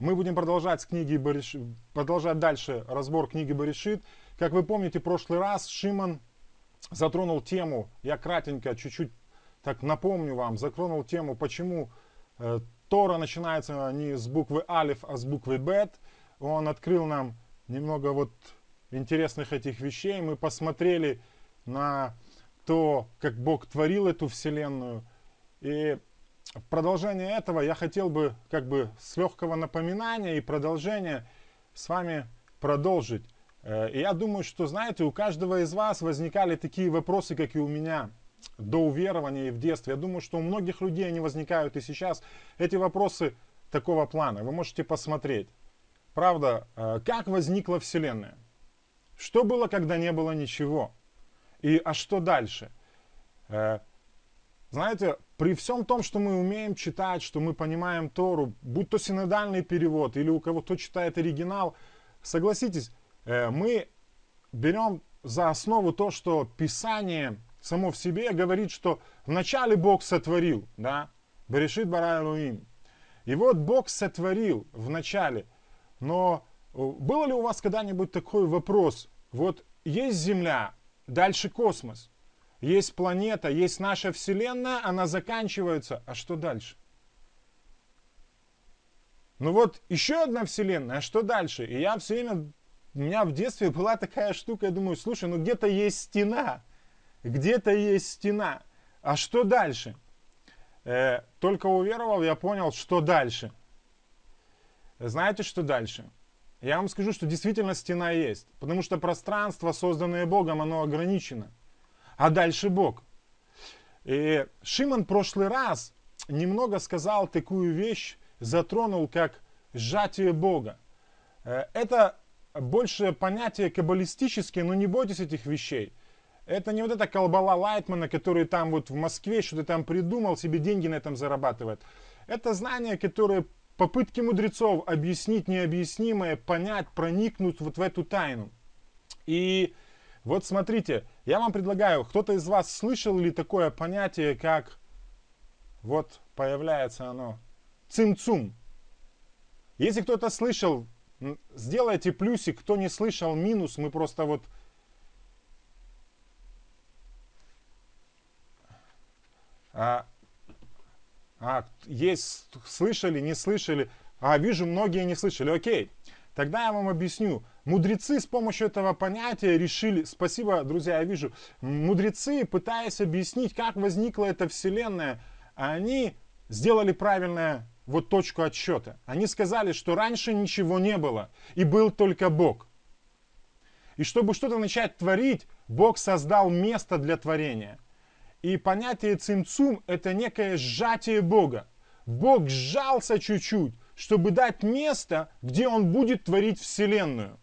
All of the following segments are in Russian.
Мы будем продолжать книги Бариш... продолжать дальше разбор книги Баришит. Как вы помните, в прошлый раз Шимон затронул тему, я кратенько чуть-чуть так напомню вам, затронул тему, почему э, Тора начинается не с буквы Алиф, а с буквы Бет. Он открыл нам немного вот интересных этих вещей. Мы посмотрели на то, как Бог творил эту вселенную. И в продолжение этого я хотел бы как бы с легкого напоминания и продолжения с вами продолжить. Э, и я думаю, что, знаете, у каждого из вас возникали такие вопросы, как и у меня, до уверования и в детстве. Я думаю, что у многих людей они возникают и сейчас. Эти вопросы такого плана. Вы можете посмотреть. Правда, э, как возникла Вселенная? Что было, когда не было ничего? И а что дальше? Э, знаете, при всем том, что мы умеем читать, что мы понимаем Тору, будь то синодальный перевод или у кого-то читает оригинал, согласитесь, э, мы берем за основу то, что Писание само в себе говорит, что вначале Бог сотворил, да, Берешит Бара Элуим. И вот Бог сотворил в начале. Но э, было ли у вас когда-нибудь такой вопрос? Вот есть Земля, дальше космос. Есть планета, есть наша Вселенная, она заканчивается. А что дальше? Ну вот еще одна Вселенная, а что дальше? И я все время, у меня в детстве была такая штука, я думаю, слушай, ну где-то есть стена, где-то есть стена. А что дальше? Э, только уверовал, я понял, что дальше. Знаете, что дальше? Я вам скажу, что действительно стена есть. Потому что пространство, созданное Богом, оно ограничено. А дальше Бог. И Шимон в прошлый раз немного сказал такую вещь, затронул как сжатие Бога. Э, это больше понятие каббалистическое, но не бойтесь этих вещей. Это не вот эта колбала Лайтмана, который там вот в Москве что-то там придумал, себе деньги на этом зарабатывает. Это знание, которое попытки мудрецов объяснить необъяснимое, понять, проникнуть вот в эту тайну. И вот смотрите, я вам предлагаю, кто-то из вас слышал ли такое понятие, как, вот появляется оно, цимцум. Если кто-то слышал, сделайте плюсик, кто не слышал, минус, мы просто вот а, а, есть, слышали, не слышали. А, вижу, многие не слышали. Окей, тогда я вам объясню. Мудрецы с помощью этого понятия решили, спасибо, друзья, я вижу, мудрецы, пытаясь объяснить, как возникла эта вселенная, они сделали правильное вот точку отсчета. Они сказали, что раньше ничего не было, и был только Бог. И чтобы что-то начать творить, Бог создал место для творения – и понятие цимцум – это некое сжатие Бога. Бог сжался чуть-чуть, чтобы дать место, где Он будет творить Вселенную.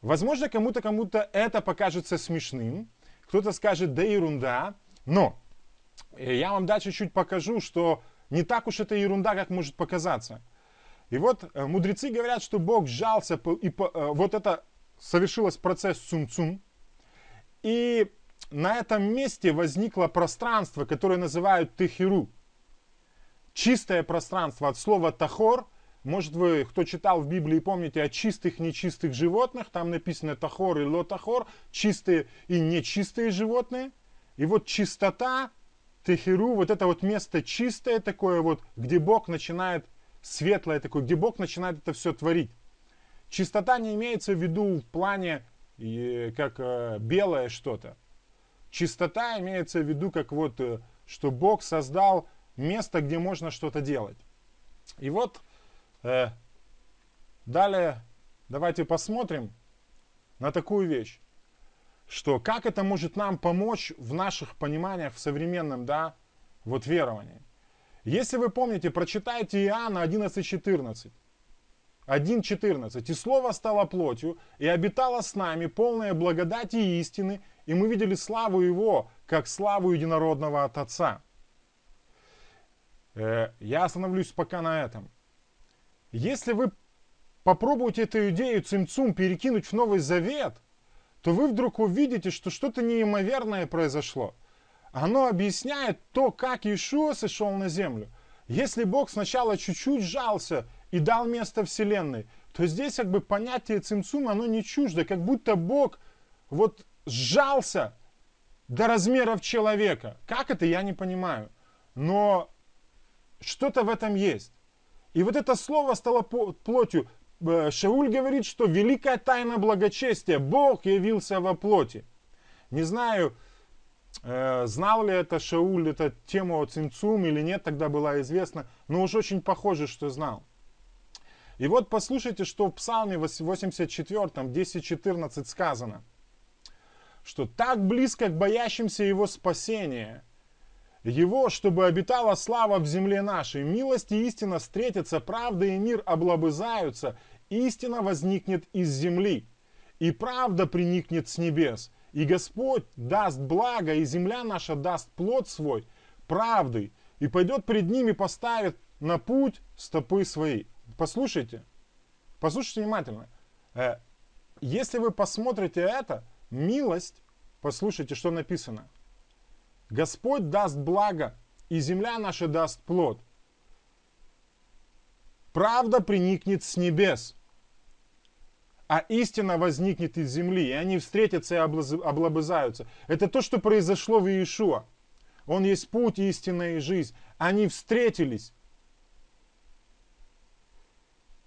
Возможно, кому-то кому-то это покажется смешным, кто-то скажет, да ерунда, но э, я вам дальше чуть покажу, что не так уж это ерунда, как может показаться. И вот э, мудрецы говорят, что Бог сжался, и э, вот это совершилось процесс цум-цум, и на этом месте возникло пространство, которое называют Техиру. Чистое пространство от слова Тахор. Может вы, кто читал в Библии, помните о чистых, нечистых животных. Там написано Тахор и Лотахор. Чистые и нечистые животные. И вот чистота, Техиру, вот это вот место чистое такое вот, где Бог начинает, светлое такое, где Бог начинает это все творить. Чистота не имеется в виду в плане как э, белое что-то. Чистота имеется в виду, как вот, э, что Бог создал место, где можно что-то делать. И вот э, далее давайте посмотрим на такую вещь, что как это может нам помочь в наших пониманиях в современном, да, вот веровании. Если вы помните, прочитайте Иоанна 11.14. 1.14. «И Слово стало плотью, и обитало с нами, полное благодати и истины, и мы видели славу Его, как славу единородного от Отца». Э, я остановлюсь пока на этом. Если вы попробуете эту идею цимцум перекинуть в Новый Завет, то вы вдруг увидите, что что-то неимоверное произошло. Оно объясняет то, как Иешуа сошел на землю. Если Бог сначала чуть-чуть сжался и дал место Вселенной, то здесь как бы понятие цимцум, оно не чуждо, как будто Бог вот сжался до размеров человека. Как это, я не понимаю. Но что-то в этом есть. И вот это слово стало плотью. Э, Шауль говорит, что великая тайна благочестия, Бог явился во плоти. Не знаю, э, знал ли это Шауль, эту тему о Цинцум или нет, тогда была известна, но уж очень похоже, что знал. И вот послушайте, что в Псалме 84, 10-14 сказано, что так близко к боящимся его спасения, его, чтобы обитала слава в земле нашей, милость и истина встретятся, правда и мир облобызаются, истина возникнет из земли, и правда приникнет с небес, и Господь даст благо, и земля наша даст плод свой правдой, и пойдет пред ними, поставит на путь стопы свои. Послушайте, послушайте внимательно. Э, если вы посмотрите это, милость, послушайте, что написано. Господь даст благо, и земля наша даст плод. Правда приникнет с небес, а истина возникнет из земли, и они встретятся и облобызаются. Это то, что произошло в Иешуа. Он есть путь, истина и жизнь. Они встретились.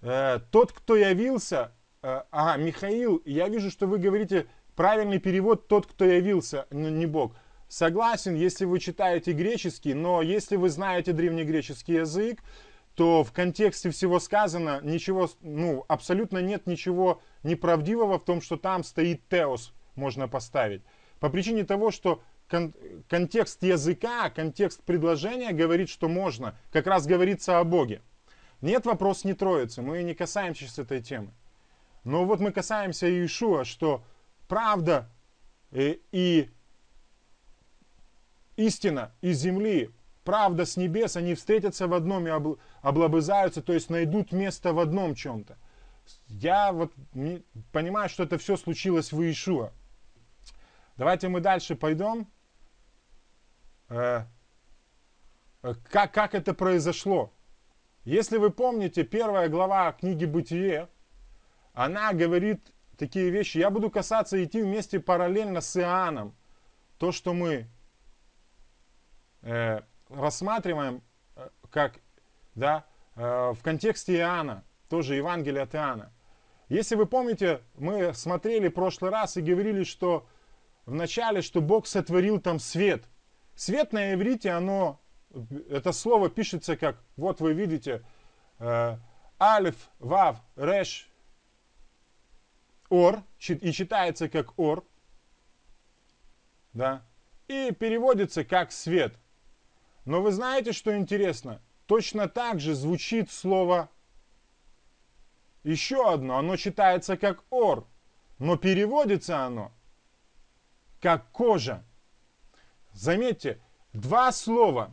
Э, тот, кто явился, э, ага, Михаил, я вижу, что вы говорите правильный перевод «тот, кто явился», не Бог. Согласен, если вы читаете греческий, но если вы знаете древнегреческий язык, то в контексте всего сказано ничего, ну, абсолютно нет ничего неправдивого в том, что там стоит теос, можно поставить. По причине того, что кон контекст языка, контекст предложения говорит, что можно, как раз говорится о Боге. Нет, вопрос не троицы, мы не касаемся сейчас этой темы. Но вот мы касаемся Иешуа, что правда и, и истина из земли, правда с небес, они встретятся в одном и облобызаются, то есть найдут место в одном чем-то. Я вот понимаю, что это все случилось в Иешуа. Давайте мы дальше пойдем. Э, как, как это произошло? Если вы помните, первая глава книги «Бытие», она говорит такие вещи. Я буду касаться идти вместе параллельно с Иоанном. То, что мы э, рассматриваем э, как да, э, в контексте Иоанна, тоже Евангелие от Иоанна. Если вы помните, мы смотрели в прошлый раз и говорили, что в начале, что Бог сотворил там свет. Свет на иврите, оно это слово пишется как, вот вы видите, э, алиф, вав, реш, ор, и читается как ор, да, и переводится как свет. Но вы знаете, что интересно? Точно так же звучит слово еще одно, оно читается как ор, но переводится оно как кожа. Заметьте, два слова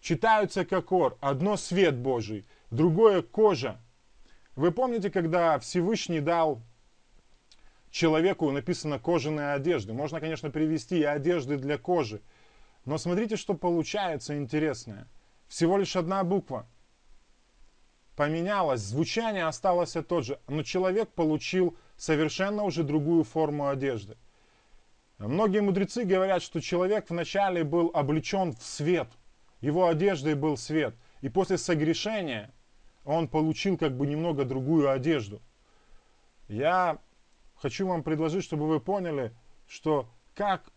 читаются как ор. Одно свет Божий, другое кожа. Вы помните, когда Всевышний дал человеку, написано кожаные одежды. Можно, конечно, привести и одежды для кожи. Но смотрите, что получается интересное. Всего лишь одна буква. Поменялась, звучание осталось тот же, но человек получил совершенно уже другую форму одежды. Многие мудрецы говорят, что человек вначале был облечен в свет – его одеждой был свет. И после согрешения он получил как бы немного другую одежду. Я хочу вам предложить, чтобы вы поняли, что как,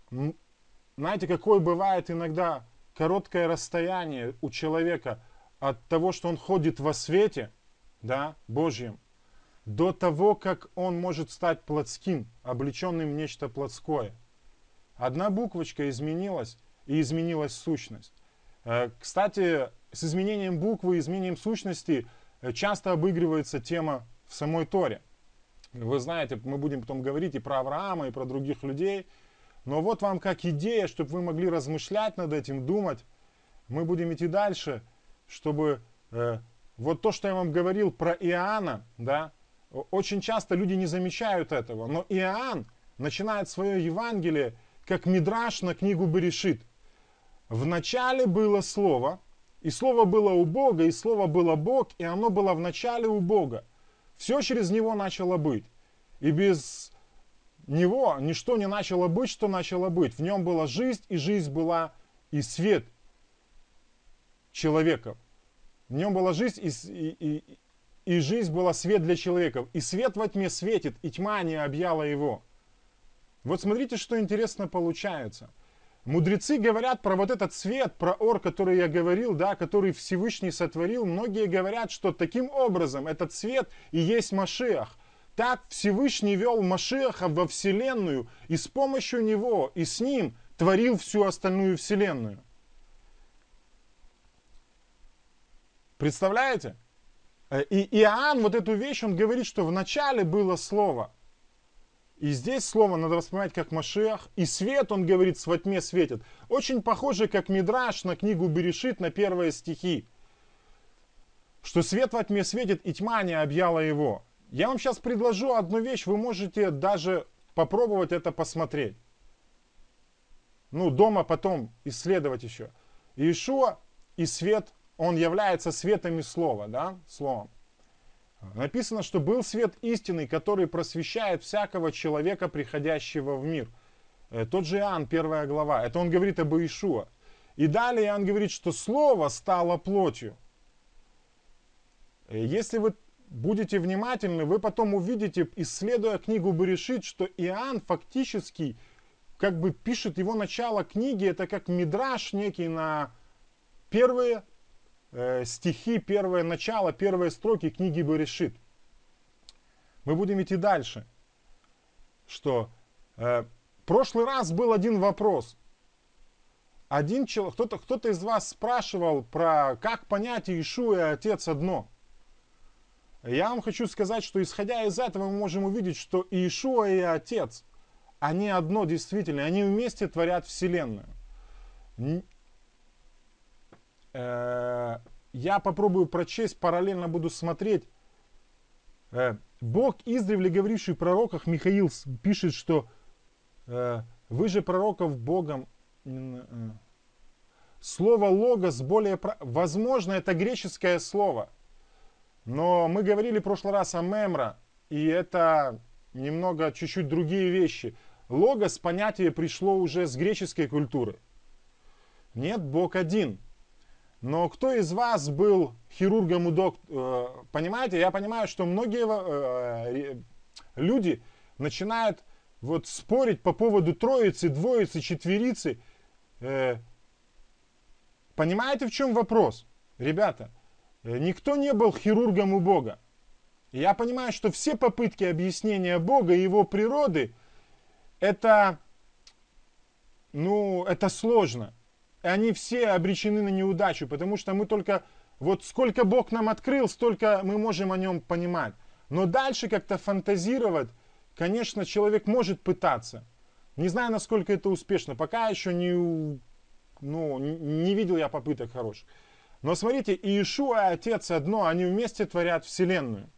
знаете, какое бывает иногда короткое расстояние у человека от того, что он ходит во свете, да, Божьем, до того, как он может стать плотским, облеченным в нечто плотское. Одна буквочка изменилась, и изменилась сущность. Э, кстати, с изменением буквы, изменением сущности э, часто обыгрывается тема в самой Торе. Вы знаете, мы будем потом говорить и про Авраама, и про других людей. Но вот вам как идея, чтобы вы могли размышлять над этим, думать. Мы будем идти дальше, чтобы э, вот то, что я вам говорил про Иоанна, да, очень часто люди не замечают этого. Но Иоанн начинает свое Евангелие как мидраж на книгу Берешит. В начале было слово, И Слово было у Бога, и Слово было Бог, и оно было в начале у Бога. Все через Него начало быть. И без Него ничто не начало быть, что начало быть. В Нем была жизнь, и жизнь была и свет человеков. В Нем была жизнь, и, и, и, и жизнь была свет для человеков. И свет во тьме светит, и тьма не объяла его. Вот смотрите, что интересно получается. Мудрецы говорят про вот этот свет, про ор, который я говорил, да, который Всевышний сотворил. Многие говорят, что таким образом этот свет и есть Машиах. Так Всевышний вел Машиаха во Вселенную, и с помощью него, и с ним творил всю остальную Вселенную. Представляете? Э, и Иоанн вот эту вещь, он говорит, что в начале было Слово. И здесь слово надо воспринимать как Машиах. И свет, он говорит, во тьме светит. Очень похоже, как Мидраш на книгу Берешит, на первые стихи. Что свет во тьме светит, и тьма не объяла его. Я вам сейчас предложу одну вещь, вы можете даже попробовать это посмотреть. Ну, дома потом исследовать еще. Иешуа и свет, он является светом и слова, да, словом. Написано, что был свет истинный, который просвещает всякого человека, приходящего в мир. Э, тот же Иоанн, первая глава. Это он говорит об Иешуа. И далее Иоанн говорит, что Слово стало плотью. Э, если вы будете внимательны, вы потом увидите, исследуя книгу Берешит, что Иоанн фактически как бы пишет его начало книги, это как мидраж некий на первые э, стихи, первое начало, первые строки книги Берешит. Мы будем идти дальше. Что э, прошлый раз был один вопрос. Один человек, кто-то, кто-то из вас спрашивал про как понять Иешуа и Отец одно. Я вам хочу сказать, что исходя из этого мы можем увидеть, что Иешуа и Отец, они одно действительно, они вместе творят Вселенную. Э, я попробую прочесть, параллельно буду смотреть. Э, Бог, издревле говоривший в пророках, Михаил пишет, что э, вы же пророков Богом. Слово логос более... Возможно, это греческое слово. Но мы говорили в прошлый раз о мемра, и это немного, чуть-чуть другие вещи. Логос понятие пришло уже с греческой культуры. Нет, Бог один. Но кто из вас был хирургом у доктора? Э, понимаете, я понимаю, что многие э, люди начинают вот спорить по поводу троицы, двоицы, четверицы. Э, понимаете, в чем вопрос? Ребята, никто не был хирургом у Бога. Я понимаю, что все попытки объяснения Бога и его природы, это, ну, это сложно они все обречены на неудачу, потому что мы только, вот сколько Бог нам открыл, столько мы можем о нем понимать. Но дальше как-то фантазировать, конечно, человек может пытаться. Не знаю, насколько это успешно, пока еще не, ну, не видел я попыток хороших. Но смотрите, Иешуа и Отец одно, они вместе творят Вселенную.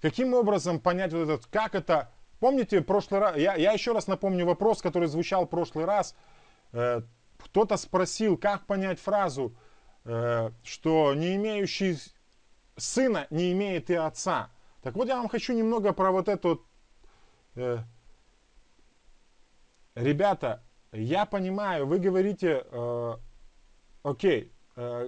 Каким образом понять вот этот, как это... Помните, прошлый раз, я, я еще раз напомню вопрос, который звучал в прошлый раз. Э, кто-то спросил, как понять фразу, э, что не имеющий сына не имеет и отца. Так вот я вам хочу немного про вот эту... Э, ребята, я понимаю, вы говорите, э, окей,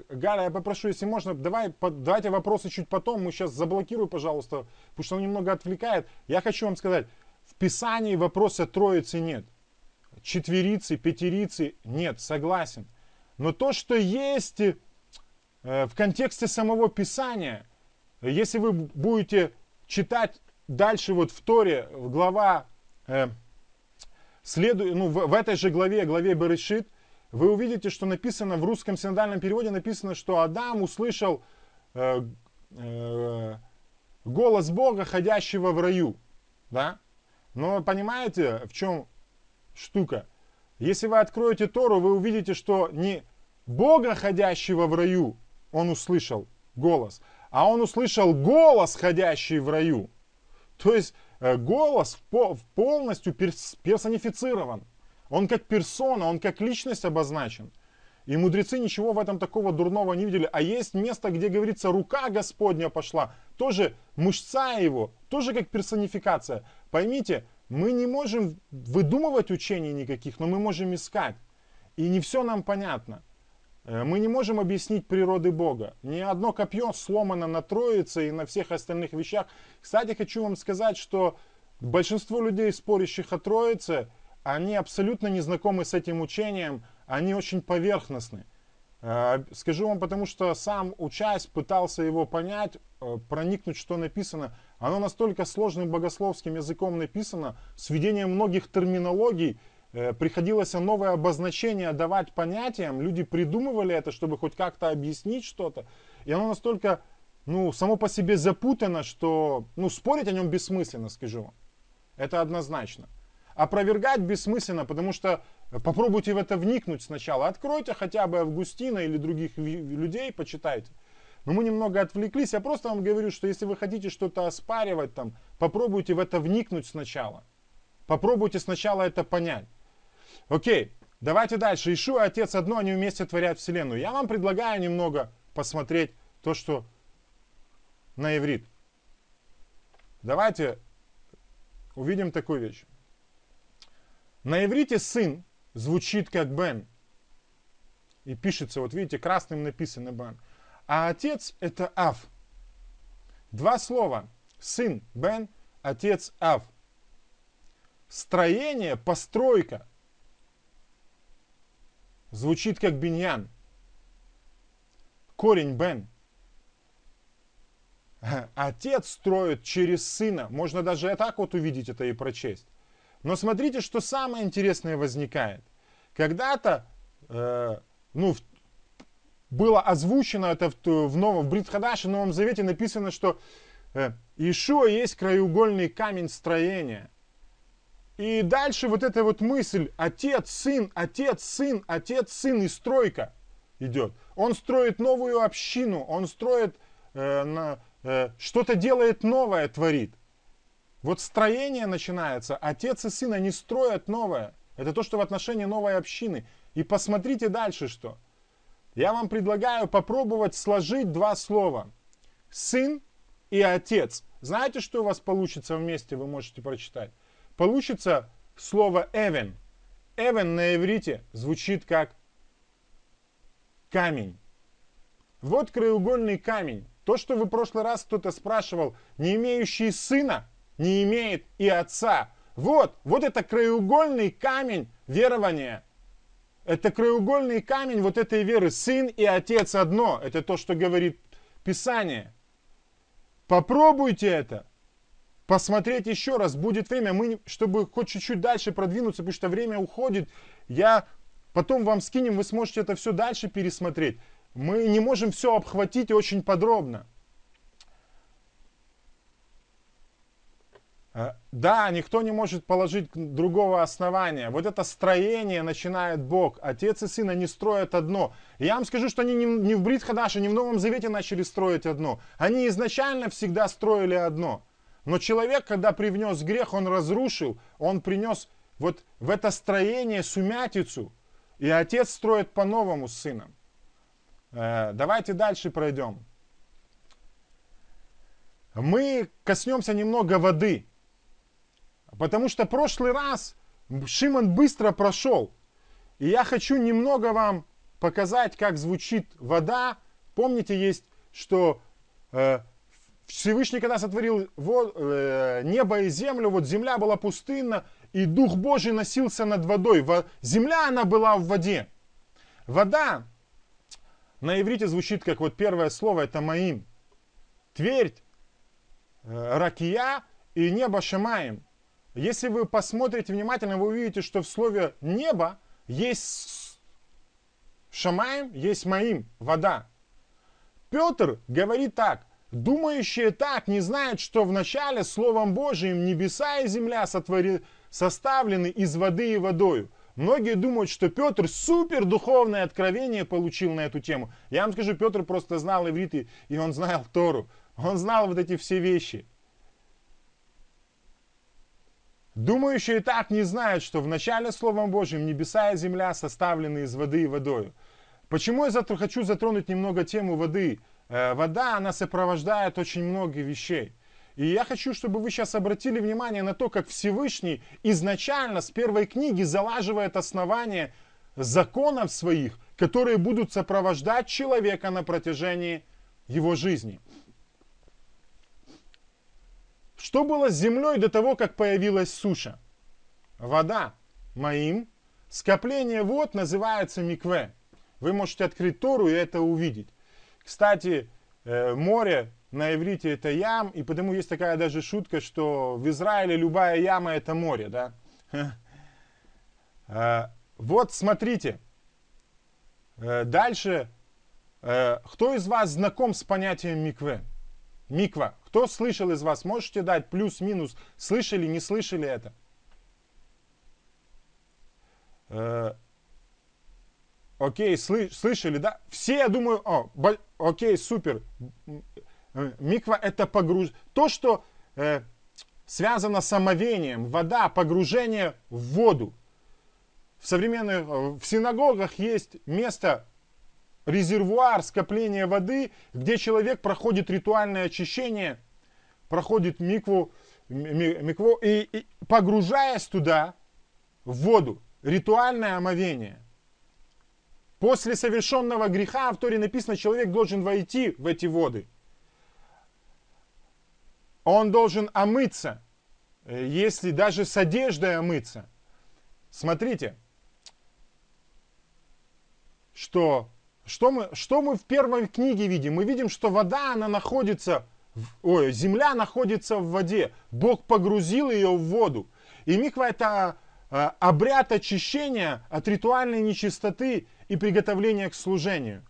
Галя, я попрошу, если можно, давай, давайте вопросы чуть потом, мы сейчас заблокирую, пожалуйста, потому что он немного отвлекает. Я хочу вам сказать, в Писании вопроса Троицы нет четверицы, пятерицы, нет, согласен. Но то, что есть э, в контексте самого Писания, если вы будете читать дальше вот в Торе, в глава, э, следу, ну, в, в этой же главе, главе Берешит, вы увидите, что написано в русском синодальном переводе, написано, что Адам услышал э, э, голос Бога, ходящего в раю. Да? Но понимаете, в чем штука. Если вы откроете Тору, вы увидите, что не Бога, ходящего в раю, он услышал голос, а он услышал голос, ходящий в раю. То есть э, голос полностью персонифицирован. Он как персона, он как личность обозначен. И мудрецы ничего в этом такого дурного не видели. А есть место, где говорится, рука Господня пошла. Тоже мышца его, тоже как персонификация. Поймите, мы не можем выдумывать учений никаких, но мы можем искать. И не все нам понятно. Э, мы не можем объяснить природы Бога. Ни одно копье сломано на Троице и на всех остальных вещах. Кстати, хочу вам сказать, что большинство людей, спорящих о Троице, они абсолютно не знакомы с этим учением, они очень поверхностны. Э, скажу вам, потому что сам учась пытался его понять, э, проникнуть, что написано. Оно настолько сложным богословским языком написано, с введением многих терминологий, Э, приходилось новое обозначение давать понятиям, люди придумывали это, чтобы хоть как-то объяснить что-то, и оно настолько, ну, само по себе запутано, что, ну, спорить о нем бессмысленно, скажу вам. Это однозначно. Опровергать бессмысленно, потому что попробуйте в это вникнуть сначала. Откройте хотя бы Августина или других людей, почитайте. Но мы немного отвлеклись. Я просто вам говорю, что если вы хотите что-то оспаривать, там, попробуйте в это вникнуть сначала. Попробуйте сначала это понять. Окей, давайте дальше. Ишу и Отец одно, они вместе творят Вселенную. Я вам предлагаю немного посмотреть то, что на иврит. Давайте увидим такую вещь. На иврите сын звучит как Бен. И пишется, вот видите, красным написано Бен. А отец это Ав. Два слова. Сын Бен, отец Ав. Строение, постройка звучит как биньян. Корень бен. Отец строит через сына. Можно даже так вот увидеть это и прочесть. Но смотрите, что самое интересное возникает. Когда-то, э, ну, было озвучено это в, в новом, в Бритхадаше, в Новом Завете написано, что э, Ишуа есть краеугольный камень строения – и дальше вот эта вот мысль, отец, сын, отец, сын, отец, сын и стройка идет. Он строит новую общину, он строит, э, на, э, что-то делает новое, творит. Вот строение начинается, отец и сын, они строят новое. Это то, что в отношении новой общины. И посмотрите дальше, что. Я вам предлагаю попробовать сложить два слова. Сын и отец. Знаете, что у вас получится вместе, вы можете прочитать? получится слово «эвен». «Эвен» на иврите звучит как камень. Вот краеугольный камень. То, что вы в прошлый раз кто-то спрашивал, не имеющий сына, не имеет и отца. Вот, вот это краеугольный камень верования. Это краеугольный камень вот этой веры. Сын и отец одно. Это то, что говорит Писание. Попробуйте это посмотреть еще раз, будет время, мы, чтобы хоть чуть-чуть дальше продвинуться, потому что время уходит, я потом вам скинем, вы сможете это все дальше пересмотреть. Мы не можем все обхватить очень подробно. Да, никто не может положить другого основания. Вот это строение начинает Бог. Отец и сын, они строят одно. я вам скажу, что они не в Брит не в Новом Завете начали строить одно. Они изначально всегда строили одно. Но человек, когда привнес грех, он разрушил, он принес вот в это строение сумятицу. И отец строит по-новому с сыном. Э, давайте дальше пройдем. Мы коснемся немного воды. Потому что прошлый раз Шимон быстро прошел. И я хочу немного вам показать, как звучит вода. Помните, есть, что э, Всевышний, когда сотворил вод, э, небо и землю, вот земля была пустынна, и Дух Божий носился над водой. Во, земля, она была в воде. Вода на иврите звучит как вот первое слово, это Маим. Твердь, э, Ракия и небо Шамаем. Если вы посмотрите внимательно, вы увидите, что в слове небо есть Шамаем, есть Маим, вода. Петр говорит так, Думающие так не знают, что в начале Словом Божиим небеса и земля сотвори, составлены из воды и водою. Многие думают, что Петр супер духовное откровение получил на эту тему. Я вам скажу, Петр просто знал иврит, и он знал Тору. Он знал вот эти все вещи. Думающие так не знают, что в начале Словом Божьим небеса и земля составлены из воды и водою. Почему я затр- хочу затронуть немного тему воды? Э, вода, она сопровождает очень много вещей. И я хочу, чтобы вы сейчас обратили внимание на то, как Всевышний изначально с первой книги залаживает основание законов своих, которые будут сопровождать человека на протяжении его жизни. Что было с землей до того, как появилась суша? Вода. Моим. Скопление вод называется микве. Вы можете открыть Тору и это увидеть. Кстати, э, море на иврите это ям, и потому есть такая даже шутка, что в Израиле любая яма это море, да? Э, вот смотрите. Э, дальше. Кто из вас знаком с понятием микве? Миква. Кто слышал из вас? Можете дать плюс-минус? Слышали, не слышали это? Окей, слыш, слышали, да? Все, я думаю, о, бо, окей, супер. Миква это погруж... То, что э, связано с омовением, вода, погружение в воду. В современных, в синагогах есть место, резервуар скопления воды, где человек проходит ритуальное очищение, проходит микву, микву и, и погружаясь туда, в воду, ритуальное омовение – После совершенного греха в Торе написано, человек должен войти в эти воды. Он должен омыться, если даже с одеждой омыться. Смотрите, что, что, мы, что мы в первой книге видим? Мы видим, что вода, она находится, в, ой, земля находится в воде. Бог погрузил ее в воду. И миква это э, обряд очищения от ритуальной нечистоты и приготовление к служению.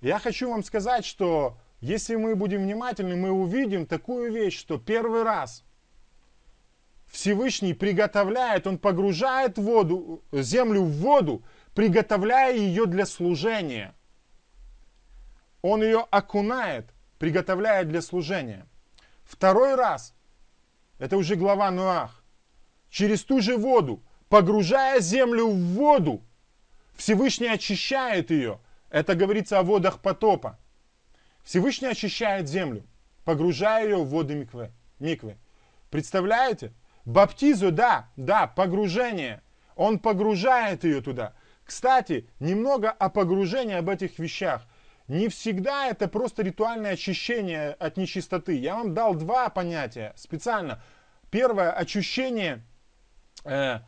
Я хочу вам сказать, что если мы будем внимательны, мы увидим такую вещь, что первый раз Всевышний приготовляет, он погружает воду, землю в воду, приготовляя ее для служения. Он ее окунает, приготовляя для служения. Второй раз, это уже глава Нуах, через ту же воду, погружая землю в воду, Всевышний очищает ее. Это говорится о водах потопа. Всевышний очищает землю, погружая ее в воды миквы. миквы. Представляете? Баптизу, да, да, погружение. Он погружает ее туда. Кстати, немного о погружении, об этих вещах. Не всегда это просто ритуальное очищение от нечистоты. Я вам дал два понятия специально. Первое, очищение э,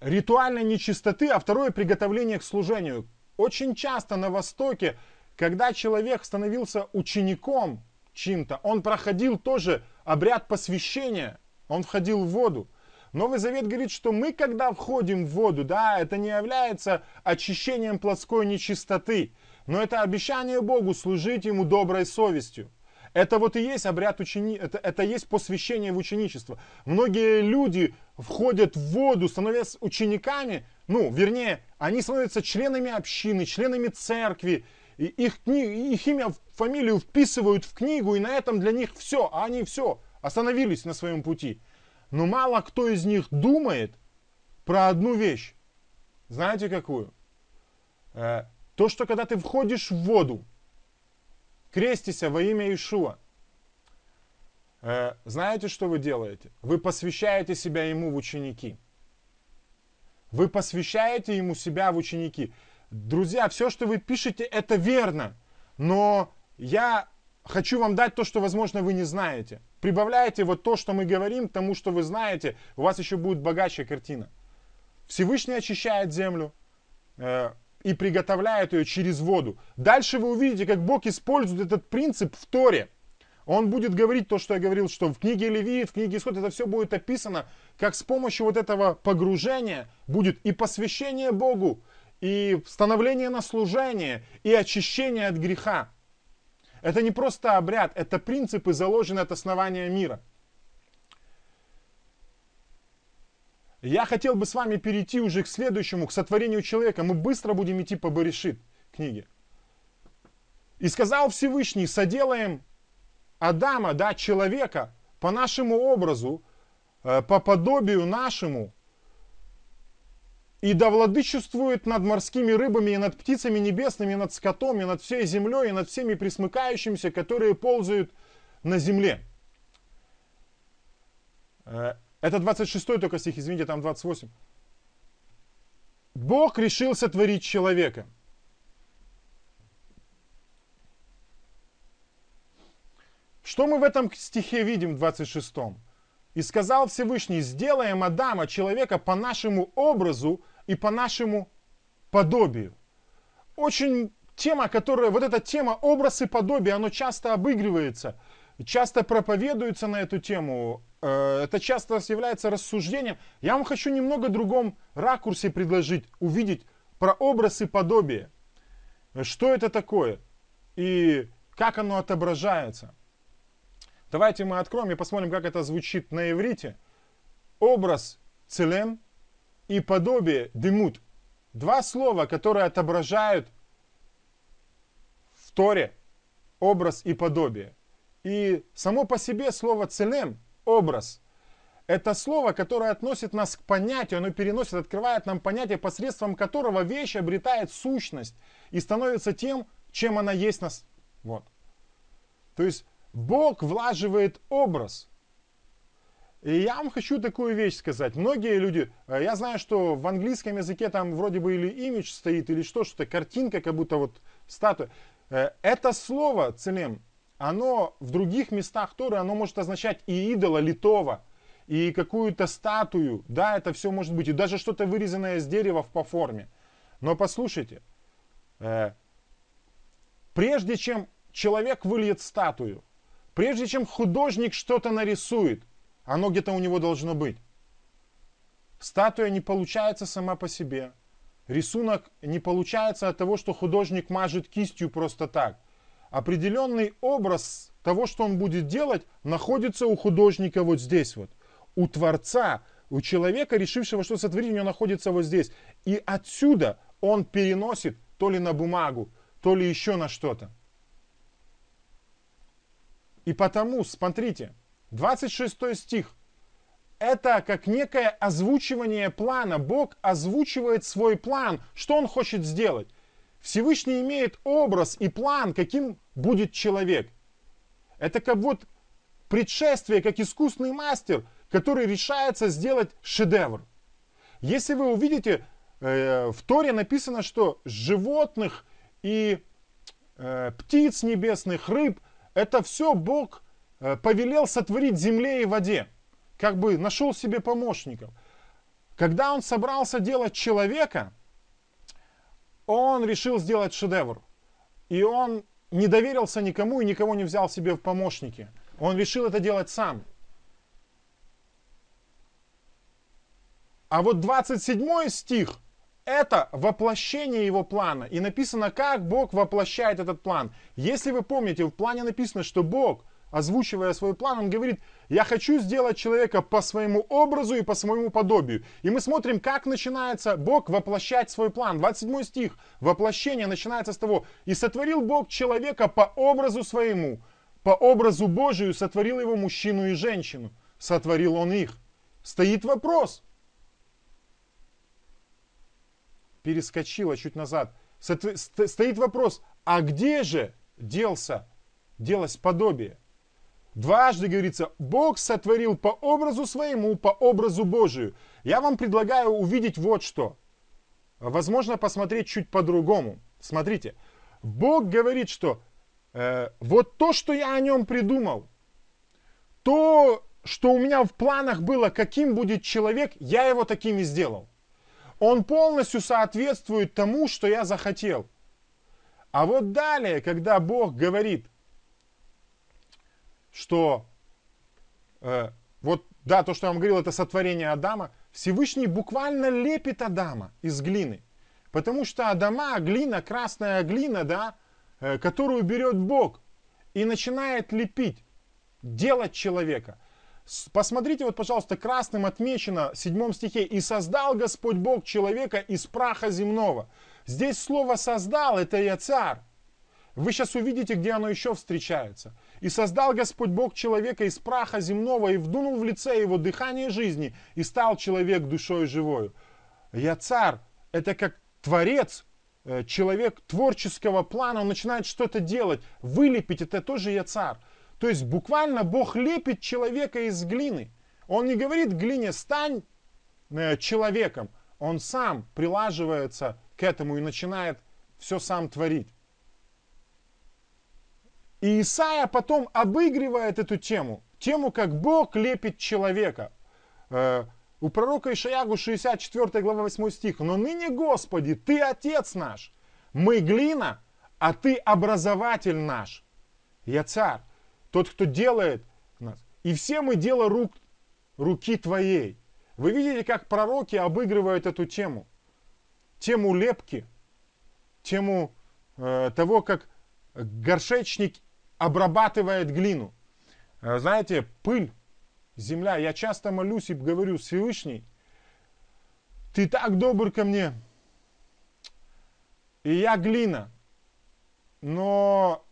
ритуальной нечистоты, а второе приготовление к служению. Очень часто на Востоке, когда человек становился учеником чем-то, он проходил тоже обряд посвящения, он входил в воду. Новый Завет говорит, что мы, когда входим в воду, да, это не является очищением плотской нечистоты, но это обещание Богу служить Ему доброй совестью. Это вот и есть обряд учени... это, это есть посвящение в ученичество. Многие люди входят в воду, становясь учениками, ну, вернее, они становятся членами общины, членами церкви, и их, кни... их имя, фамилию вписывают в книгу, и на этом для них все, а они все, остановились на своем пути. Но мало кто из них думает про одну вещь. Знаете какую? То, что когда ты входишь в воду, крестися во имя Ишуа. Э, знаете, что вы делаете? Вы посвящаете себя ему в ученики. Вы посвящаете ему себя в ученики. Друзья, все, что вы пишете, это верно. Но я хочу вам дать то, что, возможно, вы не знаете. Прибавляйте вот то, что мы говорим, тому, что вы знаете, у вас еще будет богачая картина. Всевышний очищает землю, э, и приготовляет ее через воду. Дальше вы увидите, как Бог использует этот принцип в Торе. Он будет говорить то, что я говорил, что в книге Левит, в книге Исход это все будет описано, как с помощью вот этого погружения будет и посвящение Богу, и становление на служение, и очищение от греха. Это не просто обряд, это принципы, заложенные от основания мира. Я хотел бы с вами перейти уже к следующему, к сотворению человека. Мы быстро будем идти по Баришит книге. И сказал Всевышний, соделаем Адама, да, человека, по нашему образу, э, по подобию нашему, и да владычествует над морскими рыбами, и над птицами небесными, и над скотом, и над всей землей, и над всеми присмыкающимися, которые ползают на земле. Это 26 только стих, извините, там 28. Бог решил сотворить человека. Что мы в этом стихе видим в 26? «И сказал Всевышний, сделаем Адама, человека, по нашему образу и по нашему подобию». Очень тема, которая, вот эта тема образ и подобие, оно часто обыгрывается, часто проповедуется на эту тему. Э, это часто является рассуждением. Я вам хочу немного другом ракурсе предложить, увидеть про образ и подобие. Что это такое и как оно отображается. Давайте мы откроем и посмотрим, как это звучит на иврите. Образ целем и подобие демут. Два слова, которые отображают в Торе образ и подобие. И само по себе слово целем образ. Это слово, которое относит нас к понятию, оно переносит, открывает нам понятие, посредством которого вещь обретает сущность и становится тем, чем она есть нас. Вот. То есть Бог влаживает образ. И я вам хочу такую вещь сказать. Многие люди, э, я знаю, что в английском языке там вроде бы или имидж стоит, или что, что-то, картинка, как будто вот статуя. Э, это слово целем, оно в других местах Торы, оно может означать и идола литого, и какую-то статую, да, это все может быть, и даже что-то вырезанное из дерева по форме. Но послушайте, э, прежде чем человек выльет статую, прежде чем художник что-то нарисует, оно где-то у него должно быть. Статуя не получается сама по себе. Рисунок не получается от того, что художник мажет кистью просто так – определенный образ того, что он будет делать, находится у художника вот здесь вот. У Творца, у человека, решившего, что сотворить, у него находится вот здесь. И отсюда он переносит то ли на бумагу, то ли еще на что-то. И потому, смотрите, 26 стих. Это как некое озвучивание плана. Бог озвучивает свой план, что он хочет сделать. Всевышний имеет образ и план, каким будет человек. Это как вот предшествие, как искусный мастер, который решается сделать шедевр. Если вы увидите, э, в Торе написано, что животных и э, птиц небесных, рыб, это все Бог э, повелел сотворить земле и воде. Как бы нашел себе помощников. Когда он собрался делать человека, он решил сделать шедевр. И он не доверился никому и никого не взял себе в помощники. Он решил это делать сам. А вот 27 стих – это воплощение его плана. И написано, как Бог воплощает этот план. Если вы помните, в плане написано, что Бог – озвучивая свой план, он говорит, я хочу сделать человека по своему образу и по своему подобию. И мы смотрим, как начинается Бог воплощать свой план. 27 стих, воплощение начинается с того, и сотворил Бог человека по образу своему, по образу Божию сотворил его мужчину и женщину. Сотворил он их. Стоит вопрос. Перескочила чуть назад. Стоит вопрос, а где же делся, делось подобие? Дважды говорится, Бог сотворил по образу своему, по образу Божию. Я вам предлагаю увидеть вот что. Возможно, посмотреть чуть по-другому. Смотрите, Бог говорит, что э, вот то, что я о нем придумал, то, что у меня в планах было, каким будет человек, я его таким и сделал. Он полностью соответствует тому, что я захотел. А вот далее, когда Бог говорит, что э, вот, да, то, что я вам говорил, это сотворение Адама, Всевышний буквально лепит Адама из глины. Потому что Адама, глина, красная глина, да, э, которую берет Бог и начинает лепить, делать человека. Посмотрите, вот, пожалуйста, красным отмечено в седьмом стихе. «И создал Господь Бог человека из праха земного». Здесь слово «создал» — это я царь. Вы сейчас увидите, где оно еще встречается. И создал Господь Бог человека из праха земного и вдунул в лице его дыхание жизни, и стал человек душой живою. Яцар – это как творец, э, человек творческого плана, он начинает что-то делать, вылепить – это тоже Яцар. То есть буквально Бог лепит человека из глины. Он не говорит глине «стань э, человеком», он сам прилаживается к этому и начинает все сам творить. И Исаия потом обыгрывает эту тему, тему, как Бог лепит человека. Э, у пророка Ишаягу 64 глава 8 стих. «Но ныне, Господи, Ты Отец наш, мы глина, а Ты образователь наш». Я царь, тот, кто делает нас. И все мы дело рук, руки Твоей. Вы видите, как пророки обыгрывают эту тему. Тему лепки, тему э, того, как горшечник обрабатывает глину. Э, знаете, пыль, земля. Я часто молюсь и говорю, Всевышний, ты так добр ко мне. И я глина. Но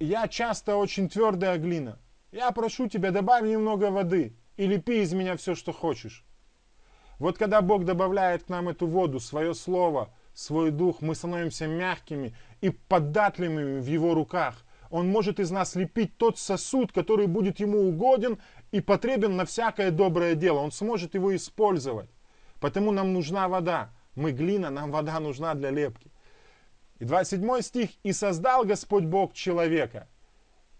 я часто очень твердая глина. Я прошу тебя, добавь немного воды. Или пей из меня все, что хочешь. Вот когда Бог добавляет к нам эту воду, свое слово, свой дух, мы становимся мягкими и податливыми в Его руках. Он может из нас лепить тот сосуд, который будет ему угоден и потребен на всякое доброе дело. Он сможет его использовать. Потому нам нужна вода. Мы глина, нам вода нужна для лепки. И 27 стих. «И создал Господь Бог человека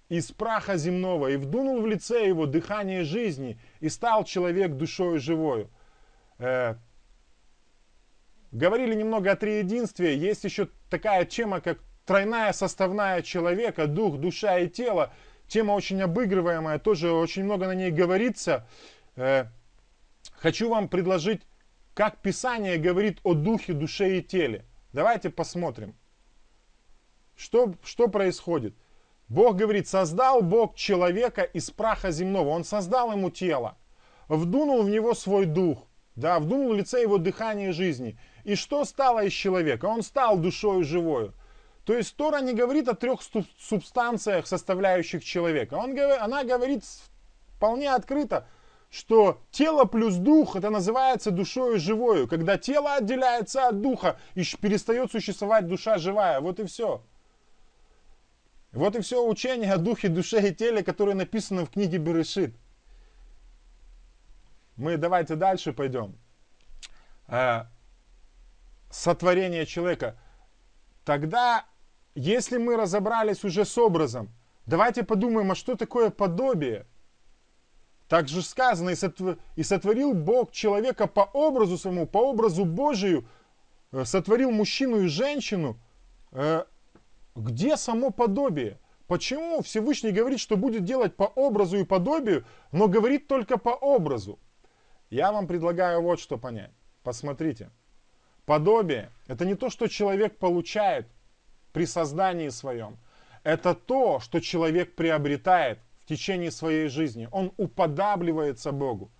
из праха земного, и вдунул в лице его дыхание жизни, и стал человек душою живою». Э, говорили немного о триединстве. Есть еще такая тема, как тройная составная человека, дух, душа и тело. Тема очень обыгрываемая, тоже очень много на ней говорится. Э, хочу вам предложить, как Писание говорит о духе, душе и теле. Давайте посмотрим. Что, что происходит? Бог говорит, создал Бог человека из праха земного. Он создал ему тело, вдунул в него свой дух, да, вдунул в лице его дыхание жизни. И что стало из человека? Он стал душою живою. То есть Тора не говорит о трех субстанциях, составляющих человека. Он, она говорит вполне открыто, что тело плюс дух, это называется душою живою. Когда тело отделяется от духа, и перестает существовать душа живая. Вот и все. Вот и все учение о духе, душе и теле, которое написано в книге Берешит. Мы давайте дальше пойдем. Э, сотворение человека. Тогда если мы разобрались уже с образом, давайте подумаем, а что такое подобие? Так же сказано, и сотворил Бог человека по образу своему, по образу Божию, э, сотворил мужчину и женщину. Э, где само подобие? Почему Всевышний говорит, что будет делать по образу и подобию, но говорит только по образу? Я вам предлагаю вот что понять. Посмотрите. Подобие – это не то, что человек получает при создании своем. Это то, что человек приобретает в течение своей жизни. Он уподабливается Богу.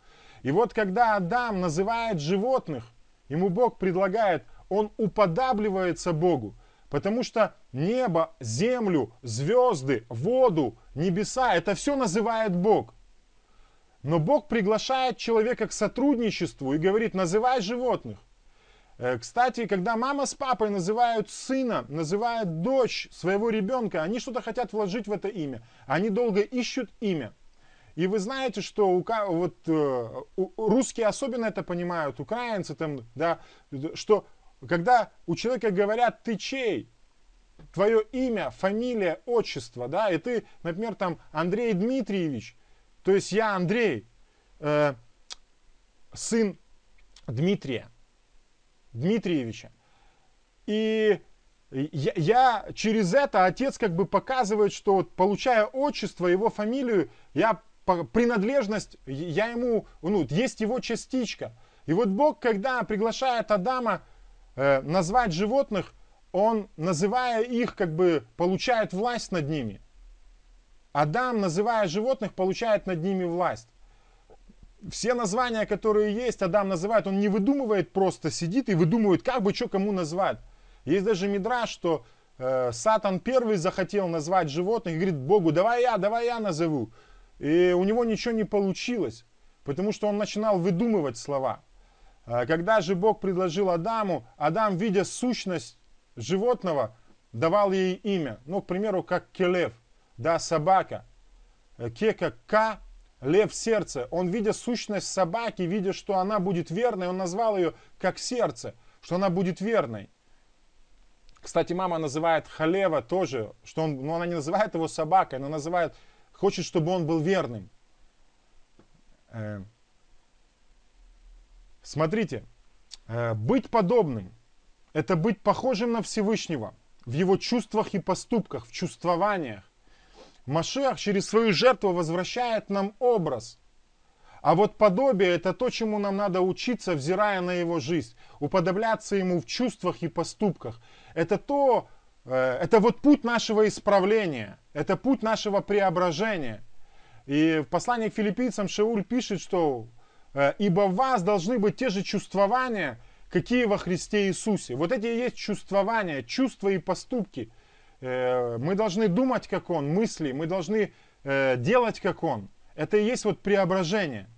И вот когда Адам называет животных, ему Бог предлагает, он уподабливается Богу. Потому что небо, землю, звезды, воду, небеса, это все называет Бог. Но Бог приглашает человека к сотрудничеству и говорит, называй животных. Э, кстати, когда мама с папой называют сына, называют дочь своего ребенка, они что-то хотят вложить в это имя. Они долго ищут имя. И вы знаете, что у, вот, э, русские особенно это понимают, украинцы там, да, что когда у человека говорят «ты чей?», твое имя, фамилия, отчество, да, и ты, например, там Андрей Дмитриевич, то есть я Андрей, э, сын Дмитрия, Дмитриевича. И я, я через это отец как бы показывает, что получая отчество, его фамилию, я принадлежность, я ему, ну, есть его частичка. И вот Бог, когда приглашает Адама э, назвать животных, он, называя их, как бы получает власть над ними. Адам, называя животных, получает над ними власть все названия, которые есть, Адам называет, он не выдумывает просто, сидит и выдумывает, как бы что кому назвать. Есть даже мидраж, что э, Сатан первый захотел назвать животных и говорит Богу, давай я, давай я назову. И у него ничего не получилось, потому что он начинал выдумывать слова. Э, когда же Бог предложил Адаму, Адам, видя сущность животного, давал ей имя. Ну, к примеру, как келев, да, собака. Э, Кека К, лев сердце. Он, видя сущность собаки, видя, что она будет верной, он назвал ее как сердце, что она будет верной. Кстати, мама называет Халева тоже, что он, ну, она не называет его собакой, она называет, хочет, чтобы он был верным. Э, смотрите, э, быть подобным – это быть похожим на Всевышнего в его чувствах и поступках, в чувствованиях. Машех через свою жертву возвращает нам образ. А вот подобие – это то, чему нам надо учиться, взирая на его жизнь, уподобляться ему в чувствах и поступках – это то, э, это вот путь нашего исправления, это путь нашего преображения. И в послании к филиппийцам Шауль пишет, что э, «Ибо в вас должны быть те же чувствования, какие во Христе Иисусе». Вот эти и есть чувствования, чувства и поступки. Э, мы должны думать, как Он, мысли, мы должны делать, как Он. Это и есть вот преображение.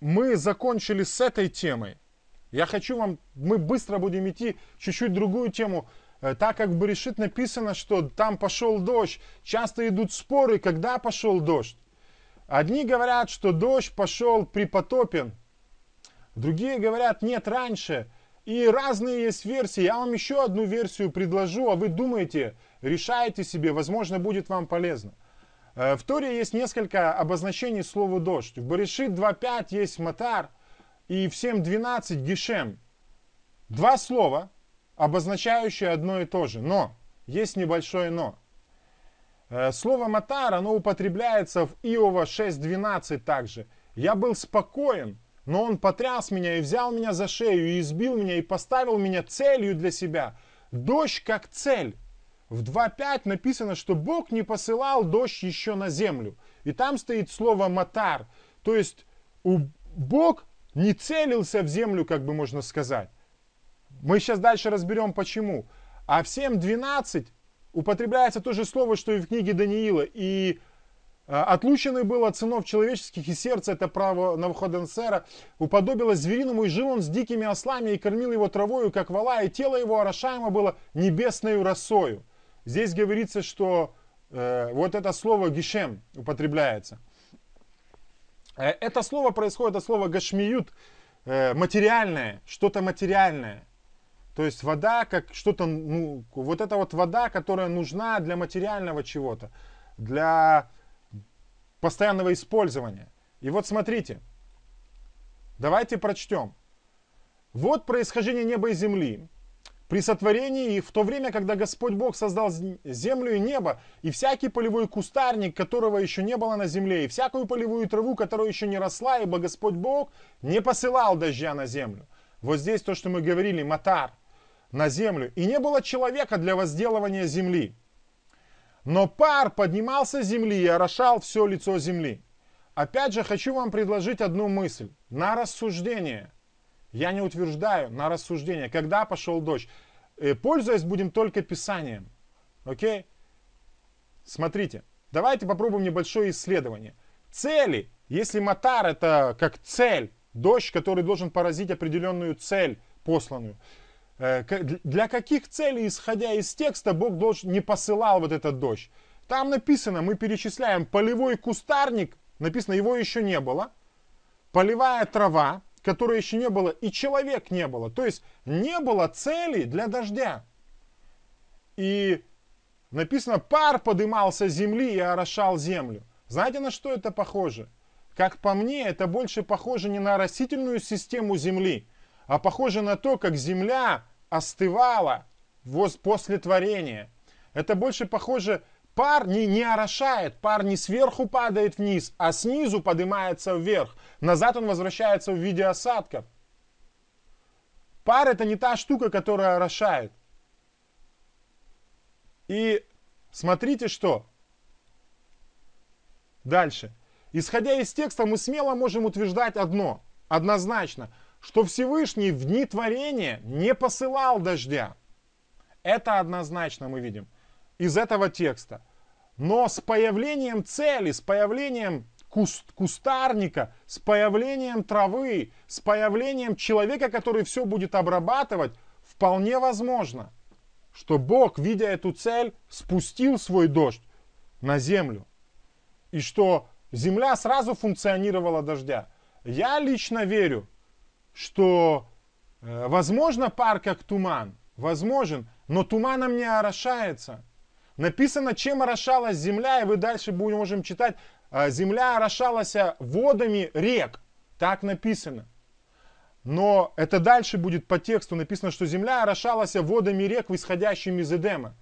мы закончили с этой темой. Я хочу вам, мы быстро будем идти чуть-чуть другую тему. Э, так как в Берешит написано, что там пошел дождь, часто идут споры, когда пошел дождь. Одни говорят, что дождь пошел при потопе, другие говорят, нет, раньше. И разные есть версии. Я вам еще одну версию предложу, а вы думаете, решаете себе, возможно, будет вам полезно. Э, в Торе есть несколько обозначений слова «дождь». В Баришит 2.5 есть «матар» и в 7.12 «гишем». Два слова, обозначающие одно и то же, но есть небольшое «но». Э, слово «матар» оно употребляется в Иова 6.12 также. «Я был спокоен, но он потряс меня и взял меня за шею, и избил меня, и поставил меня целью для себя. Дождь как цель. В 2.5 написано, что Бог не посылал дождь еще на землю. И там стоит слово «матар». То есть у Бог не целился в землю, как бы можно сказать. Мы сейчас дальше разберем почему. А в 7.12 употребляется то же слово, что и в книге Даниила. И отлученный был от сынов человеческих, и сердце, это право Навуходонсера, уподобилось звериному, и жил он с дикими ослами, и кормил его травою, как вала, и тело его орошаемо было небесною росою. Здесь говорится, что э, вот это слово гишем употребляется. Э, это слово происходит от слова гашмиют, э, материальное, что-то материальное. То есть вода как что-то, ну, вот это вот вода, которая нужна для материального чего-то, для постоянного использования. И вот смотрите, давайте прочтем. Вот происхождение неба и земли при сотворении, в то время, когда Господь Бог создал землю и небо, и всякий полевой кустарник, которого еще не было на земле, и всякую полевую траву, которая еще не росла, ибо Господь Бог не посылал дождя на землю. Вот здесь то, что мы говорили, матар, на землю. И не было человека для возделывания земли. Но пар поднимался с земли и орошал все лицо земли. Опять же, хочу вам предложить одну мысль на рассуждение. Я не утверждаю на рассуждение, когда пошел дождь. Э, пользуясь будем только Писанием. Окей? Смотрите, давайте попробуем небольшое исследование. Цели, если матар это как цель, дождь, который должен поразить определенную цель посланную. Э, для каких целей, исходя из текста, Бог должен, не посылал вот этот дождь? Там написано, мы перечисляем полевой кустарник, написано, его еще не было, полевая трава, которой еще не было, и человек не было. То есть не было цели для дождя. И написано, пар подымался с земли и орошал землю. Знаете, на что это похоже? Как по мне, это больше похоже не на растительную систему земли, а похоже на то, как земля остывала после творения. Это больше похоже Пар не, не орошает, пар не сверху падает вниз, а снизу поднимается вверх. Назад он возвращается в виде осадков. Пар это не та штука, которая орошает. И смотрите что. Дальше. Исходя из текста, мы смело можем утверждать одно, однозначно, что Всевышний в дни творения не посылал дождя. Это однозначно мы видим из этого текста. Но с появлением цели, с появлением куст, кустарника, с появлением травы, с появлением человека, который все будет обрабатывать, вполне возможно, что Бог, видя эту цель, спустил свой дождь на землю. И что земля сразу функционировала дождя. Я лично верю, что э, возможно пар как туман, возможен, но туманом не орошается. Написано, чем орошалась земля, и вы дальше будем, можем читать, «А земля орошалась водами рек. Так написано. Но это дальше будет по тексту написано, что земля орошалась водами рек, исходящими из Эдема.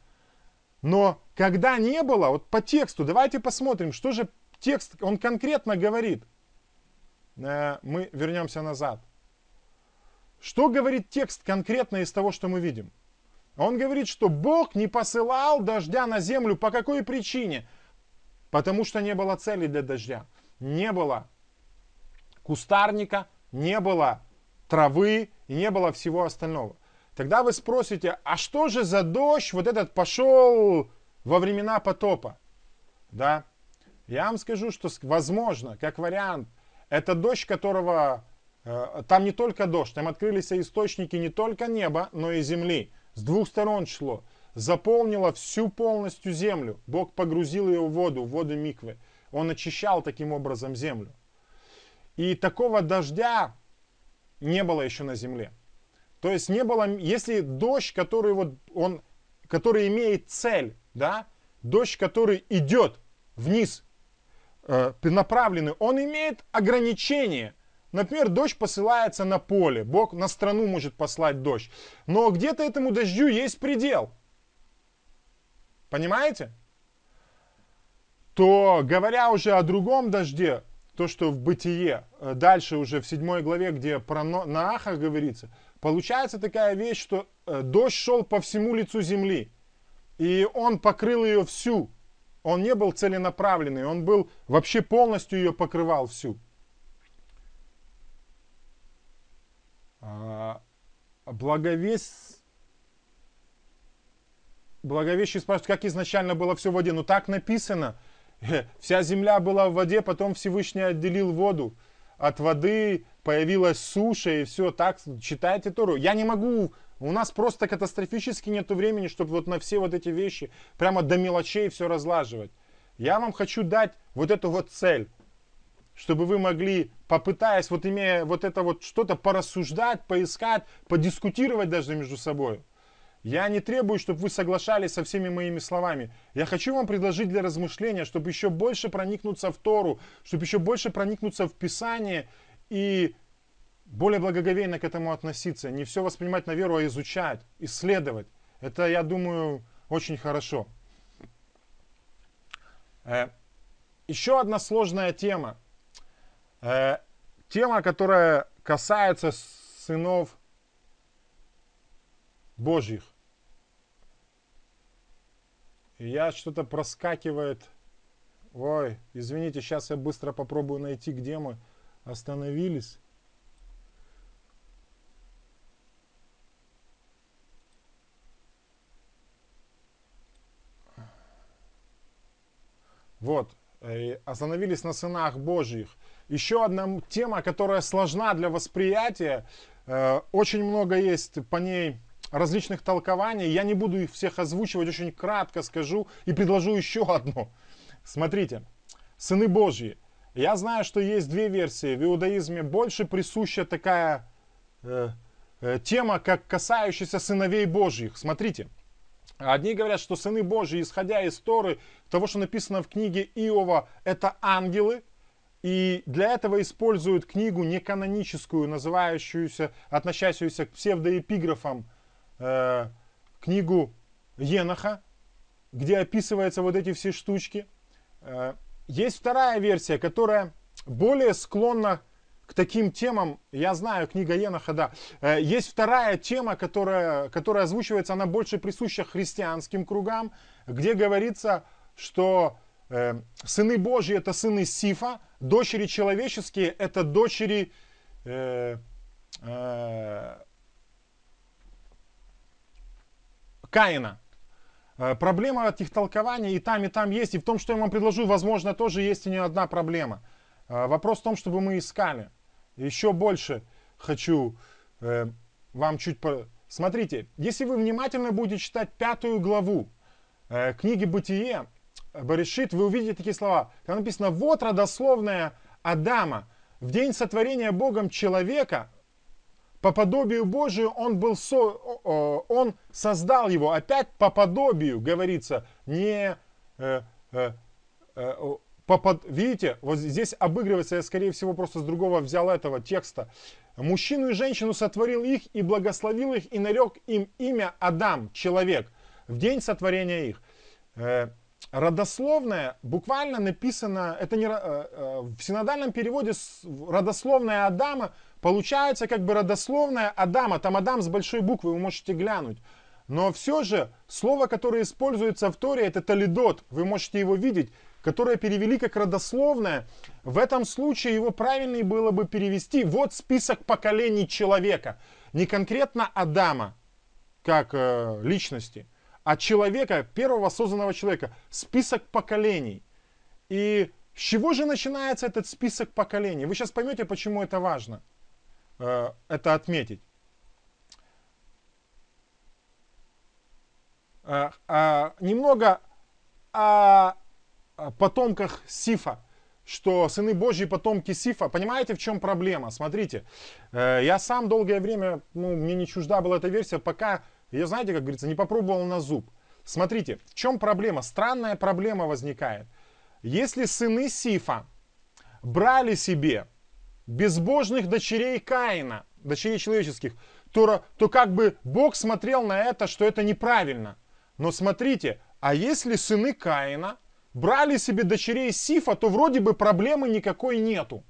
Но когда не было, вот по тексту, давайте посмотрим, что же текст, он конкретно говорит. Э, мы вернемся назад. Что говорит текст конкретно из того, что мы видим? Он говорит, что Бог не посылал дождя на землю. По какой причине? Потому что не было цели для дождя. Не было кустарника, не было травы и не было всего остального. Тогда вы спросите, а что же за дождь вот этот пошел во времена потопа? Да, я вам скажу, что возможно, как вариант, это дождь, которого там не только дождь, там открылись источники не только неба, но и земли. С двух сторон шло. Заполнило всю полностью землю. Бог погрузил ее в воду, в воду миквы. Он очищал таким образом землю. И такого дождя не было еще на земле. То есть не было, если дождь, который вот он, который имеет цель, да, дождь, который идет вниз, э, направленный, он имеет ограничение. Например, дождь посылается на поле, Бог на страну может послать дождь. Но где-то этому дождю есть предел. Понимаете? То, говоря уже о другом дожде, то, что в Бытие, э, дальше уже в седьмой главе, где про Нааха говорится, получается такая вещь, что э, дождь шел по всему лицу земли, и он покрыл ее всю. Он не был целенаправленный, он был вообще полностью ее покрывал всю. Благовесть Благовещий спрашивает, как изначально было все в воде. Ну так написано – Вся земля была в воде, потом Всевышний отделил воду. От воды появилась суша и все. Так читайте Тору. Я не могу, у нас просто катастрофически нет времени, чтобы вот на все вот эти вещи прямо до мелочей все разлаживать. Я вам хочу дать вот эту вот цель, чтобы вы могли, попытаясь, вот имея вот это вот что-то порассуждать, поискать, подискутировать даже между собой. Я не требую, чтобы вы соглашались со всеми моими словами. Я хочу вам предложить для размышления, чтобы еще больше проникнуться в Тору, чтобы еще больше проникнуться в Писание и более благоговейно к этому относиться. Не все воспринимать на веру, а изучать, исследовать. Это, я думаю, очень хорошо. Э, еще одна сложная тема. Э, тема, которая касается сынов Божьих. Я что-то проскакивает. Ой, извините, сейчас я быстро попробую найти, где мы остановились. Вот, э, остановились на сынах Божьих. Еще одна тема, которая сложна для восприятия. Э, очень много есть по ней различных толкований. Я не буду их всех озвучивать, очень кратко скажу и предложу еще одно. Смотрите, сыны Божьи. Я знаю, что есть две версии. В иудаизме больше присуща такая э, э, тема, как касающаяся сыновей Божьих. Смотрите. Одни говорят, что сыны Божьи, исходя из Торы, того, что написано в книге Иова, это ангелы, и для этого используют книгу неканоническую, называющуюся, относящуюся к псевдоэпиграфам э, книгу Еноха, где описываются вот эти все штучки. Э, есть вторая версия, которая более склонна к таким темам. Я знаю, книга Еноха, да. Э, есть вторая тема, которая, которая озвучивается, она больше присуща христианским кругам, где говорится, что сыны Божьи это сыны Сифа, дочери человеческие это дочери э, э, Каина. Э, проблема этих толкований и там, и там есть. И в том, что я вам предложу, возможно, тоже есть и не одна проблема. Вопрос в том, чтобы мы искали. Еще больше хочу вам чуть... По... Смотрите, если вы внимательно будете читать пятую главу книги «Бытие», Баришит, вы увидите такие слова. Там написано, вот родословная Адама. В день сотворения Богом человека, по подобию Божию он, был со, он создал его. Опять по подобию, говорится, не... Э, э, э, по под, видите, вот здесь обыгрывается, я скорее всего просто с другого взял этого текста. Мужчину и женщину сотворил их и благословил их и нарек им имя Адам, человек, в день сотворения их. Родословное буквально написано, это не, э, э, в синодальном переводе родословное Адама получается как бы родословное Адама, там Адам с большой буквы, вы можете глянуть. Но все же слово, которое используется в Торе, это талидот, вы можете его видеть, которое перевели как родословное. В этом случае его правильнее было бы перевести вот список поколений человека, не конкретно Адама, как э, личности, от человека, первого созданного человека, список поколений. И с чего же начинается этот список поколений? Вы сейчас поймете, почему это важно, э, это отметить. Э, э, немного о потомках Сифа что сыны Божьи потомки Сифа. Понимаете, в чем проблема? Смотрите, я сам долгое время, ну, мне не чужда была эта версия, пока ее, знаете, как говорится, не попробовал на зуб. Смотрите, в чем проблема? Странная проблема возникает. Если сыны Сифа брали себе безбожных дочерей Каина, дочерей человеческих, то, то как бы Бог смотрел на это, что это неправильно. Но смотрите, а если сыны Каина брали себе дочерей Сифа, то вроде бы проблемы никакой нету.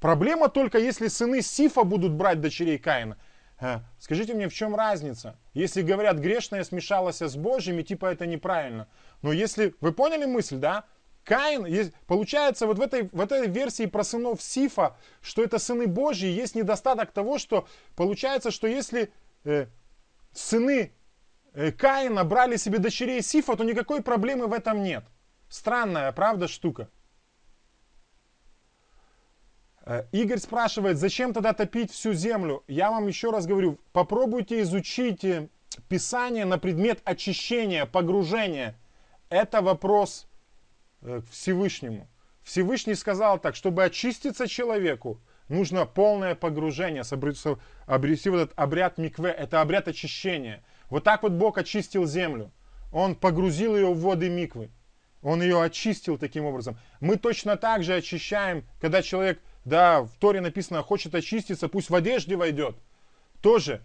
Проблема только, если сыны Сифа будут брать дочерей Каина. Скажите мне, в чем разница? Если говорят, грешное смешалось с Божьим, и типа это неправильно. Но если, вы поняли мысль, да? Каин, получается, вот в этой, в этой версии про сынов Сифа, что это сыны Божьи, есть недостаток того, что получается, что если э, сыны э, Каина брали себе дочерей Сифа, то никакой проблемы в этом нет. Странная, правда, штука. Э, Игорь спрашивает, зачем тогда топить всю землю? Я вам еще раз говорю, попробуйте изучить э, Писание на предмет очищения, погружения. Это вопрос э, к Всевышнему. Всевышний сказал так, чтобы очиститься человеку, нужно полное погружение, обрести вот этот обряд микве, это обряд очищения. Вот так вот Бог очистил землю. Он погрузил ее в воды миквы. Он ее очистил таким образом. Мы точно так же очищаем, когда человек да, в Торе написано, хочет очиститься, пусть в одежде войдет. Тоже.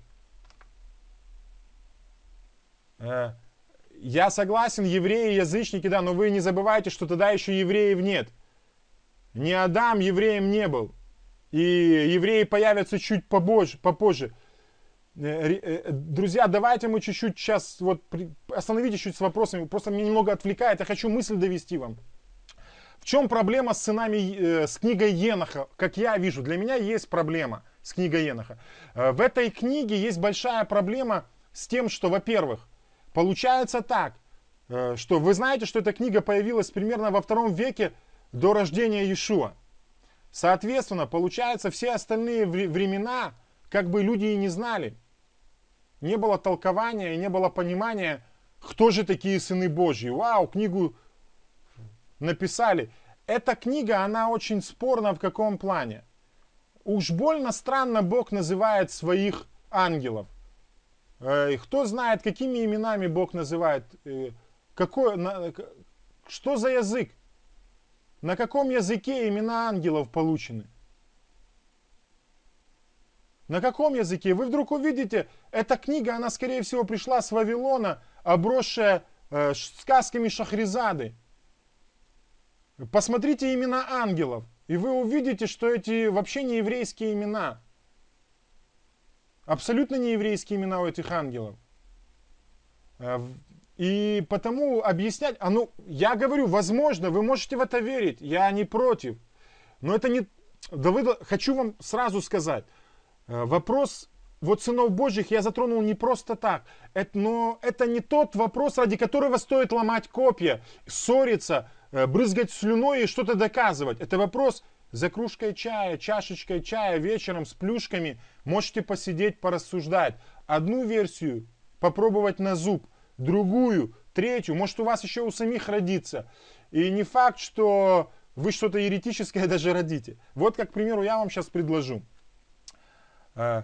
Э, я согласен, евреи, язычники, да, но вы не забывайте, что тогда еще евреев нет. Не Адам евреем не был. И евреи появятся чуть побольше, попозже. Э, э, друзья, давайте мы чуть-чуть сейчас, вот, остановитесь чуть с вопросами, просто меня немного отвлекает, я хочу мысль довести вам. В чем проблема с сынами, э, с книгой Еноха? Как я вижу, для меня есть проблема с книгой Еноха. Э, в этой книге есть большая проблема с тем, что, во-первых, получается так, э, что вы знаете, что эта книга появилась примерно во втором веке до рождения Иешуа. Соответственно, получается, все остальные времена, как бы люди и не знали. Не было толкования, не было понимания, кто же такие сыны Божьи. Вау, книгу написали. Эта книга, она очень спорна в каком плане. Уж больно странно Бог называет своих ангелов. Э, кто знает, какими именами Бог называет? Э, какой, на, что за язык? На каком языке имена ангелов получены? На каком языке? Вы вдруг увидите, эта книга, она скорее всего пришла с Вавилона, обросшая э, сказками Шахризады. Посмотрите имена ангелов, и вы увидите, что эти вообще не еврейские имена. Абсолютно не еврейские имена у этих ангелов. Э, и потому объяснять, а ну, я говорю, возможно, вы можете в это верить, я не против. Но это не... Да вы, хочу вам сразу сказать, э, вопрос вот сынов Божьих я затронул не просто так. Это, но это не тот вопрос, ради которого стоит ломать копья, ссориться, брызгать слюной и что-то доказывать. Это вопрос за кружкой чая, чашечкой чая вечером с плюшками. Можете посидеть, порассуждать. Одну версию попробовать на зуб, другую, третью. Может у вас еще у самих родится. И не факт, что вы что-то еретическое даже родите. Вот как, к примеру, я вам сейчас предложу. Э,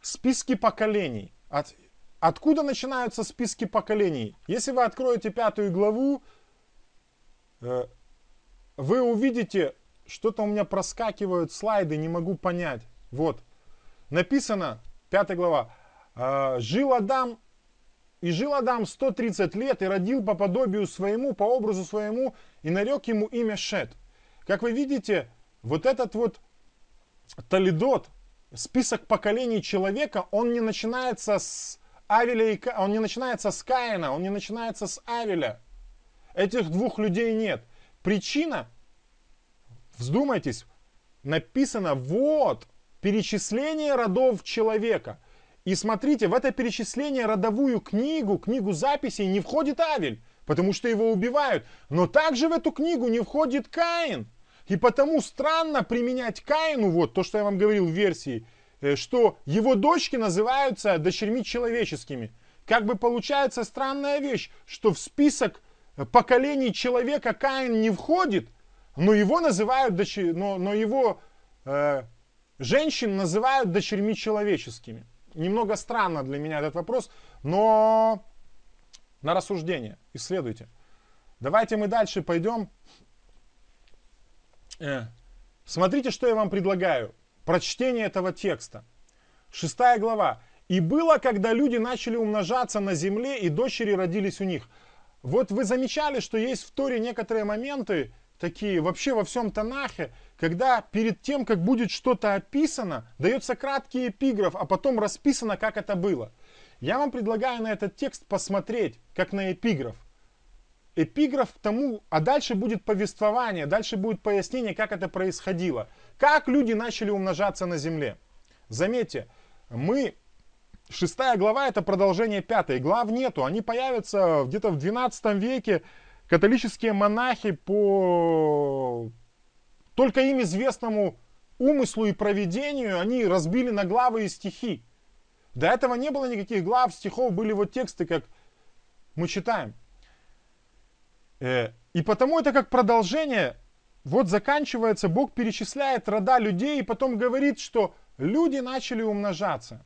списки поколений. От, откуда начинаются списки поколений? Если вы откроете пятую главу, э, вы увидите, что-то у меня проскакивают слайды, не могу понять. Вот. Написано, пятая глава. «Э, жил Адам, и жил Адам 130 лет, и родил по подобию своему, по образу своему, и нарек ему имя Шет. Как вы видите, вот этот вот Талидот, список поколений человека, он не начинается с Авеля и он не начинается с Каина, он не начинается с Авеля. Этих двух людей нет. Причина, вздумайтесь, написано вот перечисление родов человека. И смотрите, в это перечисление родовую книгу, книгу записей не входит Авель, потому что его убивают. Но также в эту книгу не входит Каин. И потому странно применять Каину, вот то, что я вам говорил в версии, э, что его дочки называются дочерьми человеческими. Как бы получается странная вещь, что в список поколений человека Каин не входит, но его называют дочер... но, но его э, женщин называют дочерьми человеческими. Немного странно для меня этот вопрос, но на рассуждение, исследуйте. Давайте мы дальше пойдем Э, смотрите, что я вам предлагаю. Прочтение этого текста. Шестая глава. «И было, когда люди начали умножаться на земле, и дочери родились у них». Вот вы замечали, что есть в Торе некоторые моменты, такие вообще во всем Танахе, когда перед тем, как будет что-то описано, дается краткий эпиграф, а потом расписано, как это было. Я вам предлагаю на этот текст посмотреть, как на эпиграф эпиграф к тому, а дальше будет повествование, дальше будет пояснение, как это происходило. Как люди начали умножаться на земле. Заметьте, мы, шестая глава это продолжение пятой, глав нету, они появятся где-то в 12 веке, католические монахи по только им известному умыслу и проведению, они разбили на главы и стихи. До этого не было никаких глав, стихов, были вот тексты, как мы читаем. Э, и потому это как продолжение, вот заканчивается, Бог перечисляет рода людей и потом говорит, что люди начали умножаться.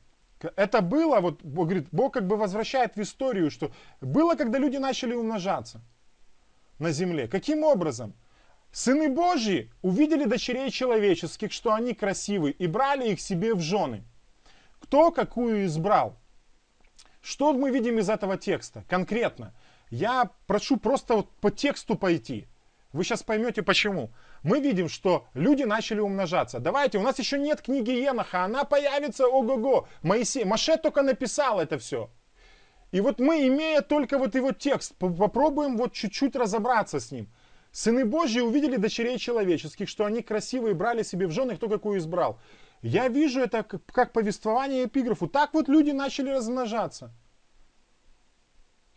Это было, вот Бог говорит, Бог как бы возвращает в историю, что было, когда люди начали умножаться на земле. Каким образом? Сыны Божьи увидели дочерей человеческих, что они красивы, и брали их себе в жены. Кто какую избрал? Что мы видим из этого текста конкретно? Я прошу просто вот по тексту пойти. Вы сейчас поймете почему. Мы видим, что люди начали умножаться. Давайте, у нас еще нет книги Еноха, она появится, ого-го. Моисей, Маше только написал это все. И вот мы, имея только вот его текст, попробуем вот чуть-чуть разобраться с ним. Сыны Божьи увидели дочерей человеческих, что они красивые, брали себе в жены, кто какую избрал. Я вижу это как, как повествование эпиграфу. Так вот люди начали размножаться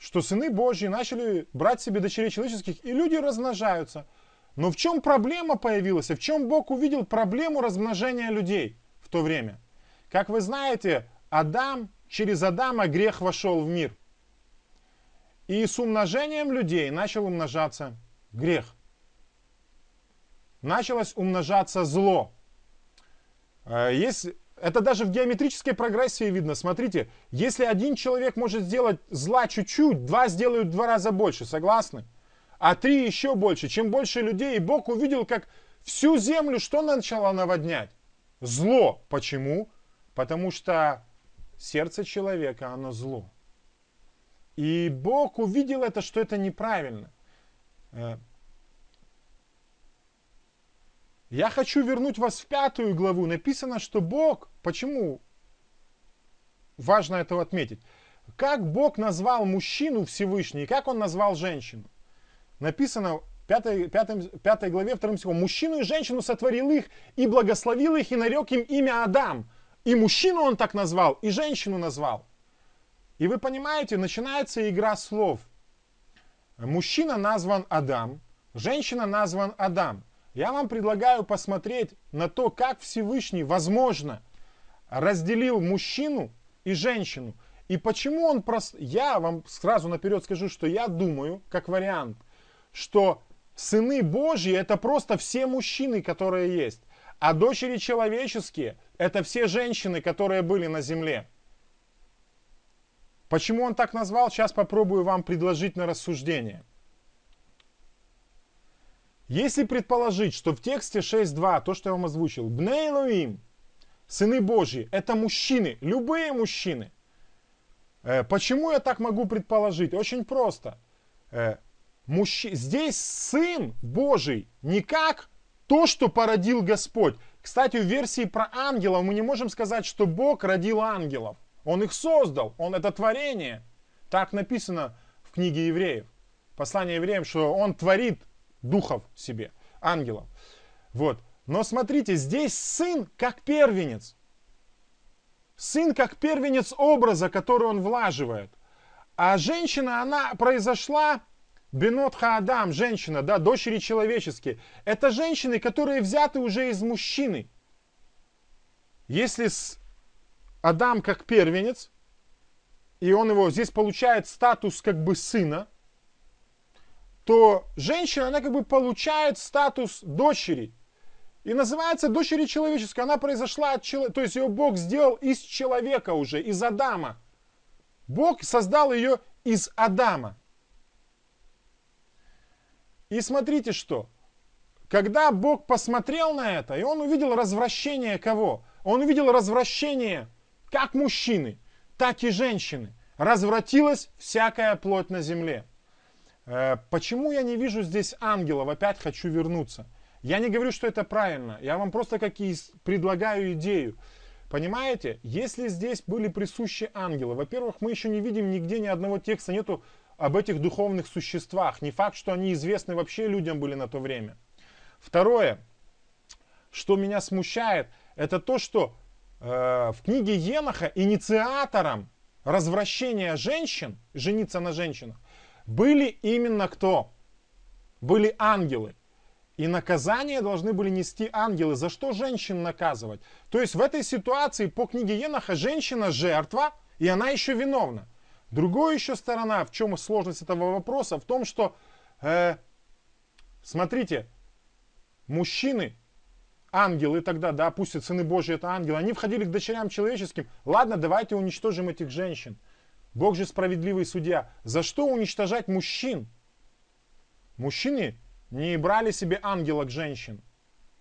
что сыны Божьи начали брать себе дочерей человеческих, и люди размножаются. Но в чем проблема появилась? В чем Бог увидел проблему размножения людей в то время? Как вы знаете, Адам, через Адама грех вошел в мир. И с умножением людей начал умножаться грех. Началось умножаться зло. Э, есть это даже в геометрической прогрессии видно. Смотрите, если один человек может сделать зла чуть-чуть, два сделают в два раза больше, согласны? А три еще больше. Чем больше людей, и Бог увидел, как всю землю что начало наводнять? Зло. Почему? Потому что сердце человека, оно зло. И Бог увидел это, что это неправильно. Э, я хочу вернуть вас в пятую главу. Написано, что Бог, почему важно это отметить, как Бог назвал мужчину Всевышний, как он назвал женщину. Написано в 5, 5, 5 главе 2 стихом, мужчину и женщину сотворил их и благословил их и нарек им имя Адам. И мужчину он так назвал, и женщину назвал. И вы понимаете, начинается игра слов. Мужчина назван Адам, женщина назван Адам. Я вам предлагаю посмотреть на то, как Всевышний, возможно, разделил мужчину и женщину. И почему он прос... Я вам сразу наперед скажу, что я думаю, как вариант, что сыны Божьи это просто все мужчины, которые есть. А дочери человеческие это все женщины, которые были на земле. Почему он так назвал, сейчас попробую вам предложить на рассуждение. Если предположить, что в тексте 6.2, то, что я вам озвучил, Бнейлуим, сыны Божьи, это мужчины, любые мужчины. Э, почему я так могу предположить? Очень просто. Мужчи... Здесь сын Божий не как то, что породил Господь. Кстати, в версии про ангелов мы не можем сказать, что Бог родил ангелов. Он их создал, он это творение. Так написано в книге евреев. Послание евреям, что он творит духов себе, ангелов. Вот. Но смотрите, здесь сын как первенец. Сын как первенец образа, который он влаживает. А женщина, она произошла, Бенот Хаадам, женщина, да, дочери человеческие. Это женщины, которые взяты уже из мужчины. Если с Адам как первенец, и он его здесь получает статус как бы сына, то женщина, она как бы получает статус дочери. И называется дочери человеческой. Она произошла от человека, то есть ее Бог сделал из человека уже, из Адама. Бог создал ее из Адама. И смотрите что. Когда Бог посмотрел на это, и он увидел развращение кого? Он увидел развращение как мужчины, так и женщины. Развратилась всякая плоть на земле. Э, почему я не вижу здесь ангелов? Опять хочу вернуться. Я не говорю, что это правильно. Я вам просто какие предлагаю идею. Понимаете, если здесь были присущи ангелы, во-первых, мы еще не видим нигде ни одного текста, нету об этих духовных существах. Не факт, что они известны вообще людям были на то время. Второе, что меня смущает, это то, что э, в книге Еноха инициатором развращения женщин, жениться на женщинах, были именно кто? Были ангелы. И наказание должны были нести ангелы. За что женщин наказывать? То есть в этой ситуации по книге Еноха женщина жертва, и она еще виновна. Другая еще сторона, в чем сложность этого вопроса, в том, что, э, смотрите, мужчины, ангелы тогда, да, пусть и сыны Божьи это ангелы, они входили к дочерям человеческим. Ладно, давайте уничтожим этих женщин. Бог же справедливый судья. За что уничтожать мужчин? Мужчины не брали себе ангелок женщин.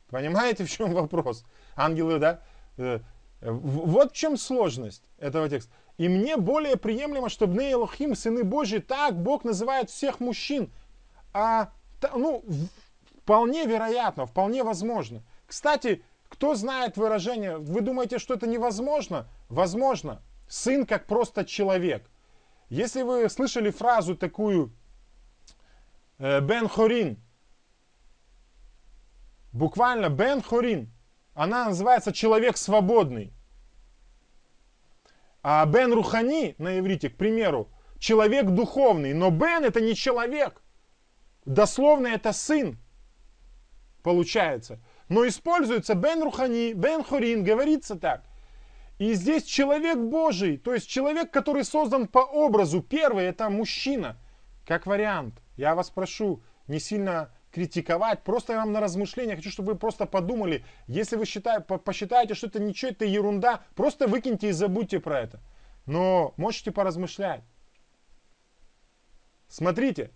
Понимаете, в чем вопрос? Ангелы, да? Э, вот в чем сложность этого текста. И мне более приемлемо, чтобы Бней Элохим, сыны Божьи, так Бог называет всех мужчин. А, ну, вполне вероятно, вполне возможно. Кстати, кто знает выражение, вы думаете, что это невозможно? Возможно сын как просто человек. Если вы слышали фразу такую э, Бен Хорин, буквально Бен Хорин, она называется человек свободный. А Бен Рухани на иврите, к примеру, человек духовный. Но Бен это не человек. Дословно это сын, получается. Но используется Бен Рухани, Бен Хорин, говорится так. И здесь человек Божий, то есть человек, который создан по образу. Первый это мужчина, как вариант. Я вас прошу не сильно критиковать, просто я вам на размышление хочу, чтобы вы просто подумали, если вы считаете, посчитаете, что это ничего, это ерунда, просто выкиньте и забудьте про это. Но можете поразмышлять. Смотрите,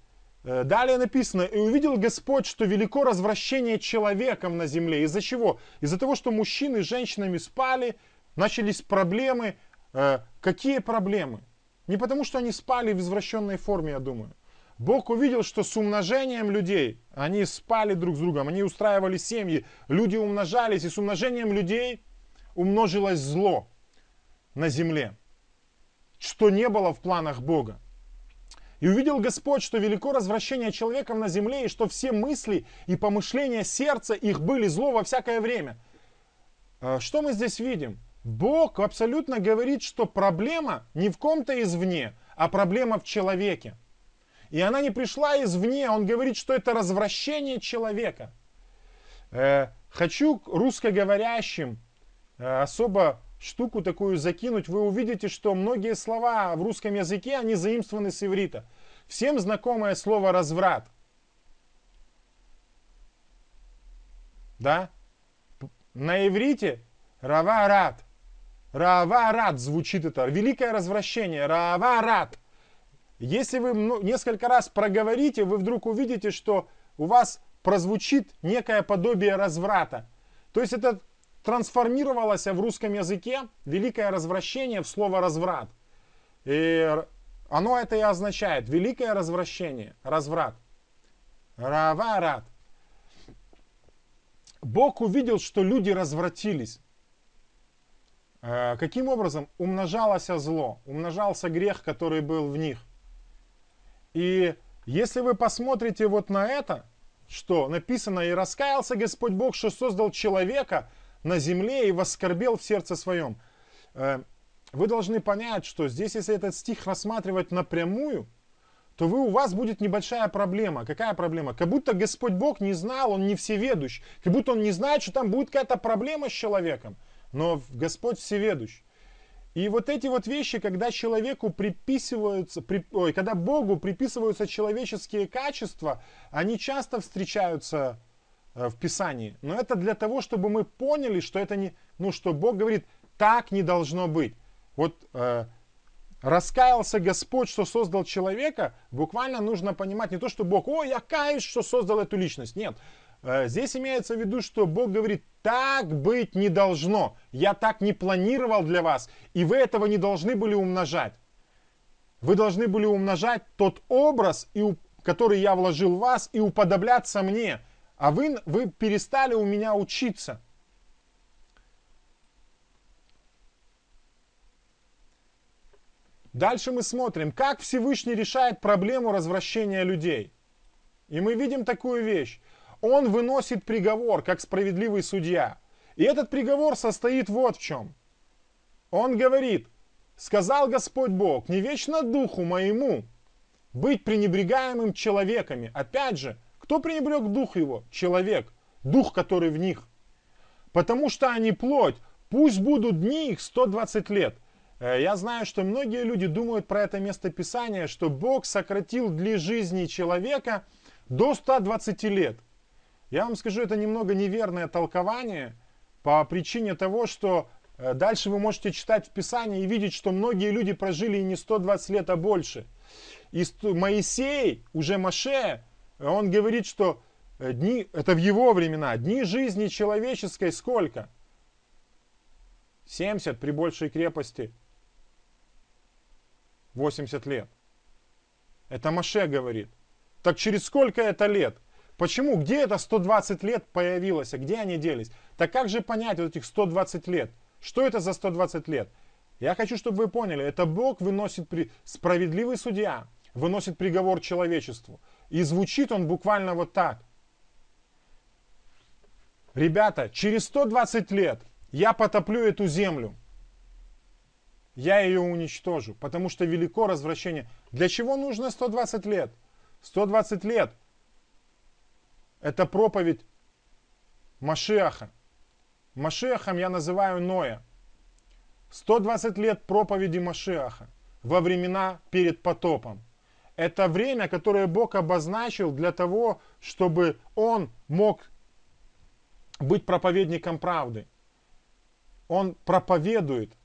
э, далее написано, «И увидел Господь, что велико развращение человеком на земле». Из-за чего? Из-за того, что мужчины с женщинами спали, начались проблемы. Э, какие проблемы? Не потому, что они спали в извращенной форме, я думаю. Бог увидел, что с умножением людей, они спали друг с другом, они устраивали семьи, люди умножались, и с умножением людей умножилось зло на земле, что не было в планах Бога. И увидел Господь, что велико развращение человеком на земле, и что все мысли и помышления сердца их были зло во всякое время. Э, что мы здесь видим? Бог абсолютно говорит, что проблема не в ком-то извне, а проблема в человеке. И она не пришла извне, он говорит, что это развращение человека. Э, хочу русскоговорящим э, особо штуку такую закинуть. Вы увидите, что многие слова в русском языке, они заимствованы с иврита. Всем знакомое слово «разврат». Да? На иврите «раварат». «Раварат» звучит это. Великое развращение. «Раварат». Если вы несколько раз проговорите, вы вдруг увидите, что у вас прозвучит некое подобие разврата. То есть это трансформировалось в русском языке великое развращение в слово разврат. И оно это и означает. Великое развращение, разврат. Раварат. Бог увидел, что люди развратились. Э, каким образом? Умножалось зло, умножался грех, который был в них. И если вы посмотрите вот на это, что написано, «И раскаялся Господь Бог, что создал человека на земле и воскорбел в сердце своем». Э, вы должны понять, что здесь, если этот стих рассматривать напрямую, то вы, у вас будет небольшая проблема. Какая проблема? Как будто Господь Бог не знал, Он не всеведущ. Как будто Он не знает, что там будет какая-то проблема с человеком. Но Господь всеведущ. И вот эти вот вещи, когда человеку приписываются, при, ой, когда Богу приписываются человеческие качества, они часто встречаются э, в Писании. Но это для того, чтобы мы поняли, что это не, ну, что Бог говорит, так не должно быть. Вот э, раскаялся Господь, что создал человека, буквально нужно понимать не то, что Бог, ой, я каюсь, что создал эту личность. Нет, здесь имеется в виду, что Бог говорит, так быть не должно. Я так не планировал для вас, и вы этого не должны были умножать. Вы должны были умножать тот образ, который я вложил в вас, и уподобляться мне. А вы, вы перестали у меня учиться. Дальше мы смотрим, как Всевышний решает проблему развращения людей. И мы видим такую вещь он выносит приговор, как справедливый судья. И этот приговор состоит вот в чем. Он говорит, сказал Господь Бог, не вечно духу моему быть пренебрегаемым человеками. Опять же, кто пренебрег дух его? Человек, дух, который в них. Потому что они плоть, пусть будут дни их 120 лет. Э, я знаю, что многие люди думают про это место Писания, что Бог сократил для жизни человека до 120 лет. Я вам скажу, это немного неверное толкование по причине того, что э, дальше вы можете читать в Писании и видеть, что многие люди прожили не 120 лет, а больше. И Моисей, уже Маше, он говорит, что э, дни, это в его времена, дни жизни человеческой сколько? 70 при большей крепости 80 лет. Это Маше говорит. Так через сколько это лет? Почему? Где это 120 лет появилось? А где они делись? Так как же понять вот этих 120 лет? Что это за 120 лет? Я хочу, чтобы вы поняли, это Бог выносит, при... справедливый судья, выносит приговор человечеству. И звучит он буквально вот так. Ребята, через 120 лет я потоплю эту землю. Я ее уничтожу, потому что велико развращение. Для чего нужно 120 лет? 120 лет – это проповедь Машиаха. Машиахом я называю Ноя. 120 лет проповеди Машиаха во времена перед потопом. Это время, которое Бог обозначил для того, чтобы он мог быть проповедником правды. Он проповедует.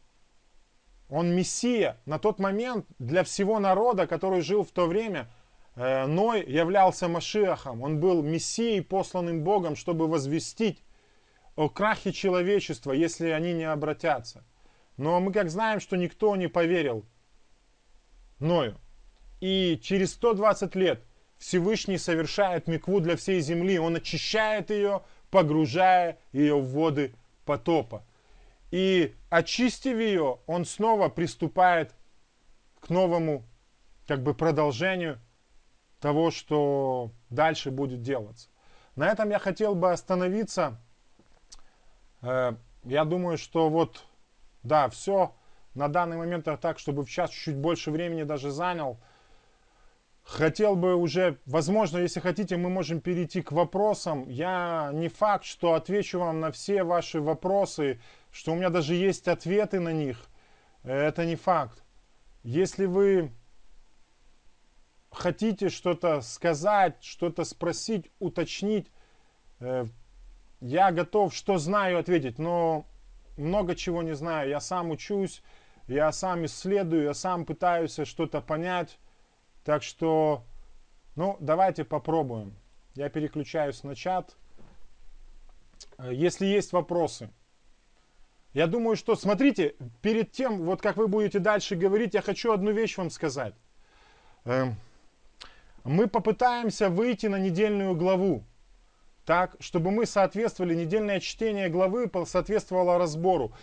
Он Мессия. На тот момент для всего народа, который жил в то время – Ной являлся Машиахом, он был Мессией, посланным Богом, чтобы возвестить о крахе человечества, если они не обратятся. Но мы как знаем, что никто не поверил Ною. И через 120 лет Всевышний совершает микву для всей земли. Он очищает ее, погружая ее в воды потопа. И очистив ее, он снова приступает к новому как бы продолжению того, что дальше будет делаться. На этом я хотел бы остановиться. Э, я думаю, что вот Да, все на данный момент так, чтобы в час чуть больше времени даже занял. Хотел бы уже, возможно, если хотите, мы можем перейти к вопросам. Я не факт, что отвечу вам на все ваши вопросы, что у меня даже есть ответы на них. Это не факт. Если вы хотите что-то сказать, что-то спросить, уточнить, э, я готов, что знаю, ответить, но много чего не знаю. Я сам учусь, я сам исследую, я сам пытаюсь что-то понять. Так что, ну, давайте попробуем. Я переключаюсь на чат. Э, если есть вопросы. Я думаю, что, смотрите, перед тем, вот как вы будете дальше говорить, я хочу одну вещь вам сказать. Мы попытаемся выйти на недельную главу, так, чтобы мы соответствовали, недельное чтение главы соответствовало разбору.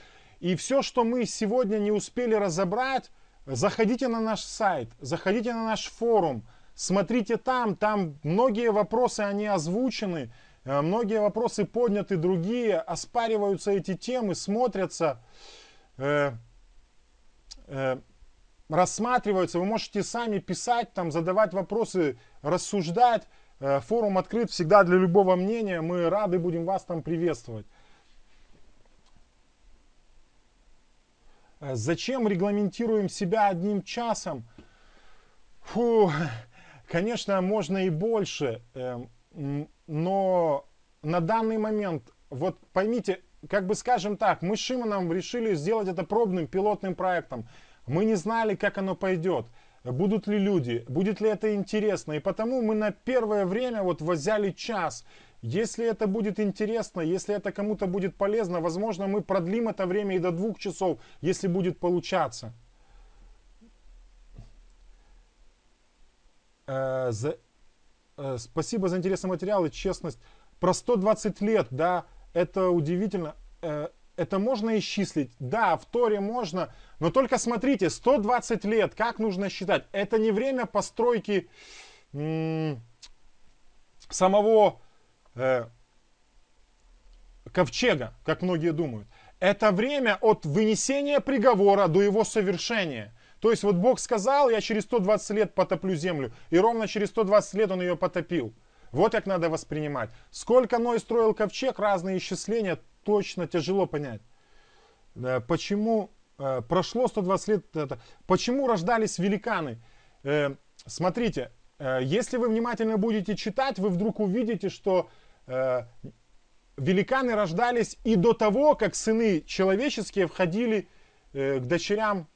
И все, что мы сегодня не успели разобрать, заходите на наш сайт, заходите на наш форум, смотрите там, там многие вопросы, они озвучены, э, многие вопросы подняты, другие, оспариваются эти темы, смотрятся. Рассматриваются, вы можете сами писать, там, задавать вопросы, рассуждать. Э, форум открыт всегда для любого мнения, мы рады будем вас там приветствовать. Э, зачем регламентируем себя одним часом? Фу, конечно, можно и больше, эм, но на данный момент, вот поймите, как бы скажем так, мы с Шимоном решили сделать это пробным пилотным проектом. Мы не знали, как оно пойдет. Будут ли люди, будет ли это интересно. И потому мы на первое время вот взяли час. Если это будет интересно, если это кому-то будет полезно, возможно, мы продлим это время и до двух часов, если будет получаться. Э, за, э, спасибо за интересный материал и честность. Про 120 лет, да, это удивительно. Э, это можно исчислить? Да, в Торе можно, но только смотрите, 120 лет, как нужно считать? Это не время постройки самого э, ковчега, как многие думают. Это время от вынесения приговора до его совершения. То есть вот Бог сказал, я через 120 лет потоплю землю, и ровно через 120 лет он ее потопил. Вот как надо воспринимать. Сколько Ной строил ковчег, разные исчисления, точно тяжело понять. Почему э, прошло 120 лет, почему рождались великаны? Э, смотрите, э, если вы внимательно будете читать, вы вдруг увидите, что великаны рождались и до того, как сыны человеческие входили к дочерям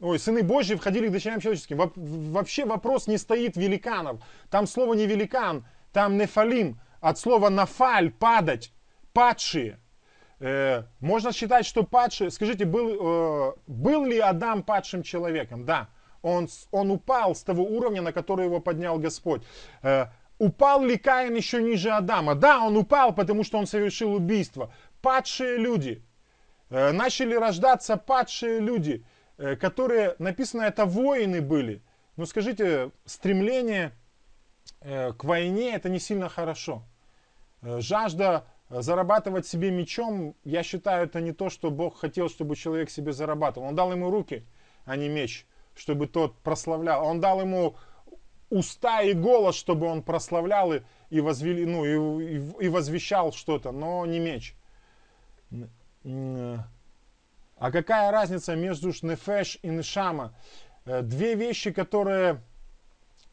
Ой, сыны Божьи входили к дочерям человеческим. Вообще вопрос не стоит великанов. Там слово не великан, там нефалим. От слова нафаль, падать падшие. Э, можно считать, что падшие... Скажите, был, э, был ли Адам падшим человеком? Да. Он, он упал с того уровня, на который его поднял Господь. Э, упал ли Каин еще ниже Адама? Да, он упал, потому что он совершил убийство. Падшие люди. Э, начали рождаться падшие люди, э, которые, написано, это воины были. Ну скажите, стремление э, к войне это не сильно хорошо. Э, жажда зарабатывать себе мечом, я считаю, это не то, что Бог хотел, чтобы человек себе зарабатывал. Он дал ему руки, а не меч, чтобы тот прославлял. Он дал ему уста и голос, чтобы он прославлял и, и, возвели, ну, и, и, и возвещал что-то, но не меч. А какая разница между нефеш и нешама? Э, две вещи, которые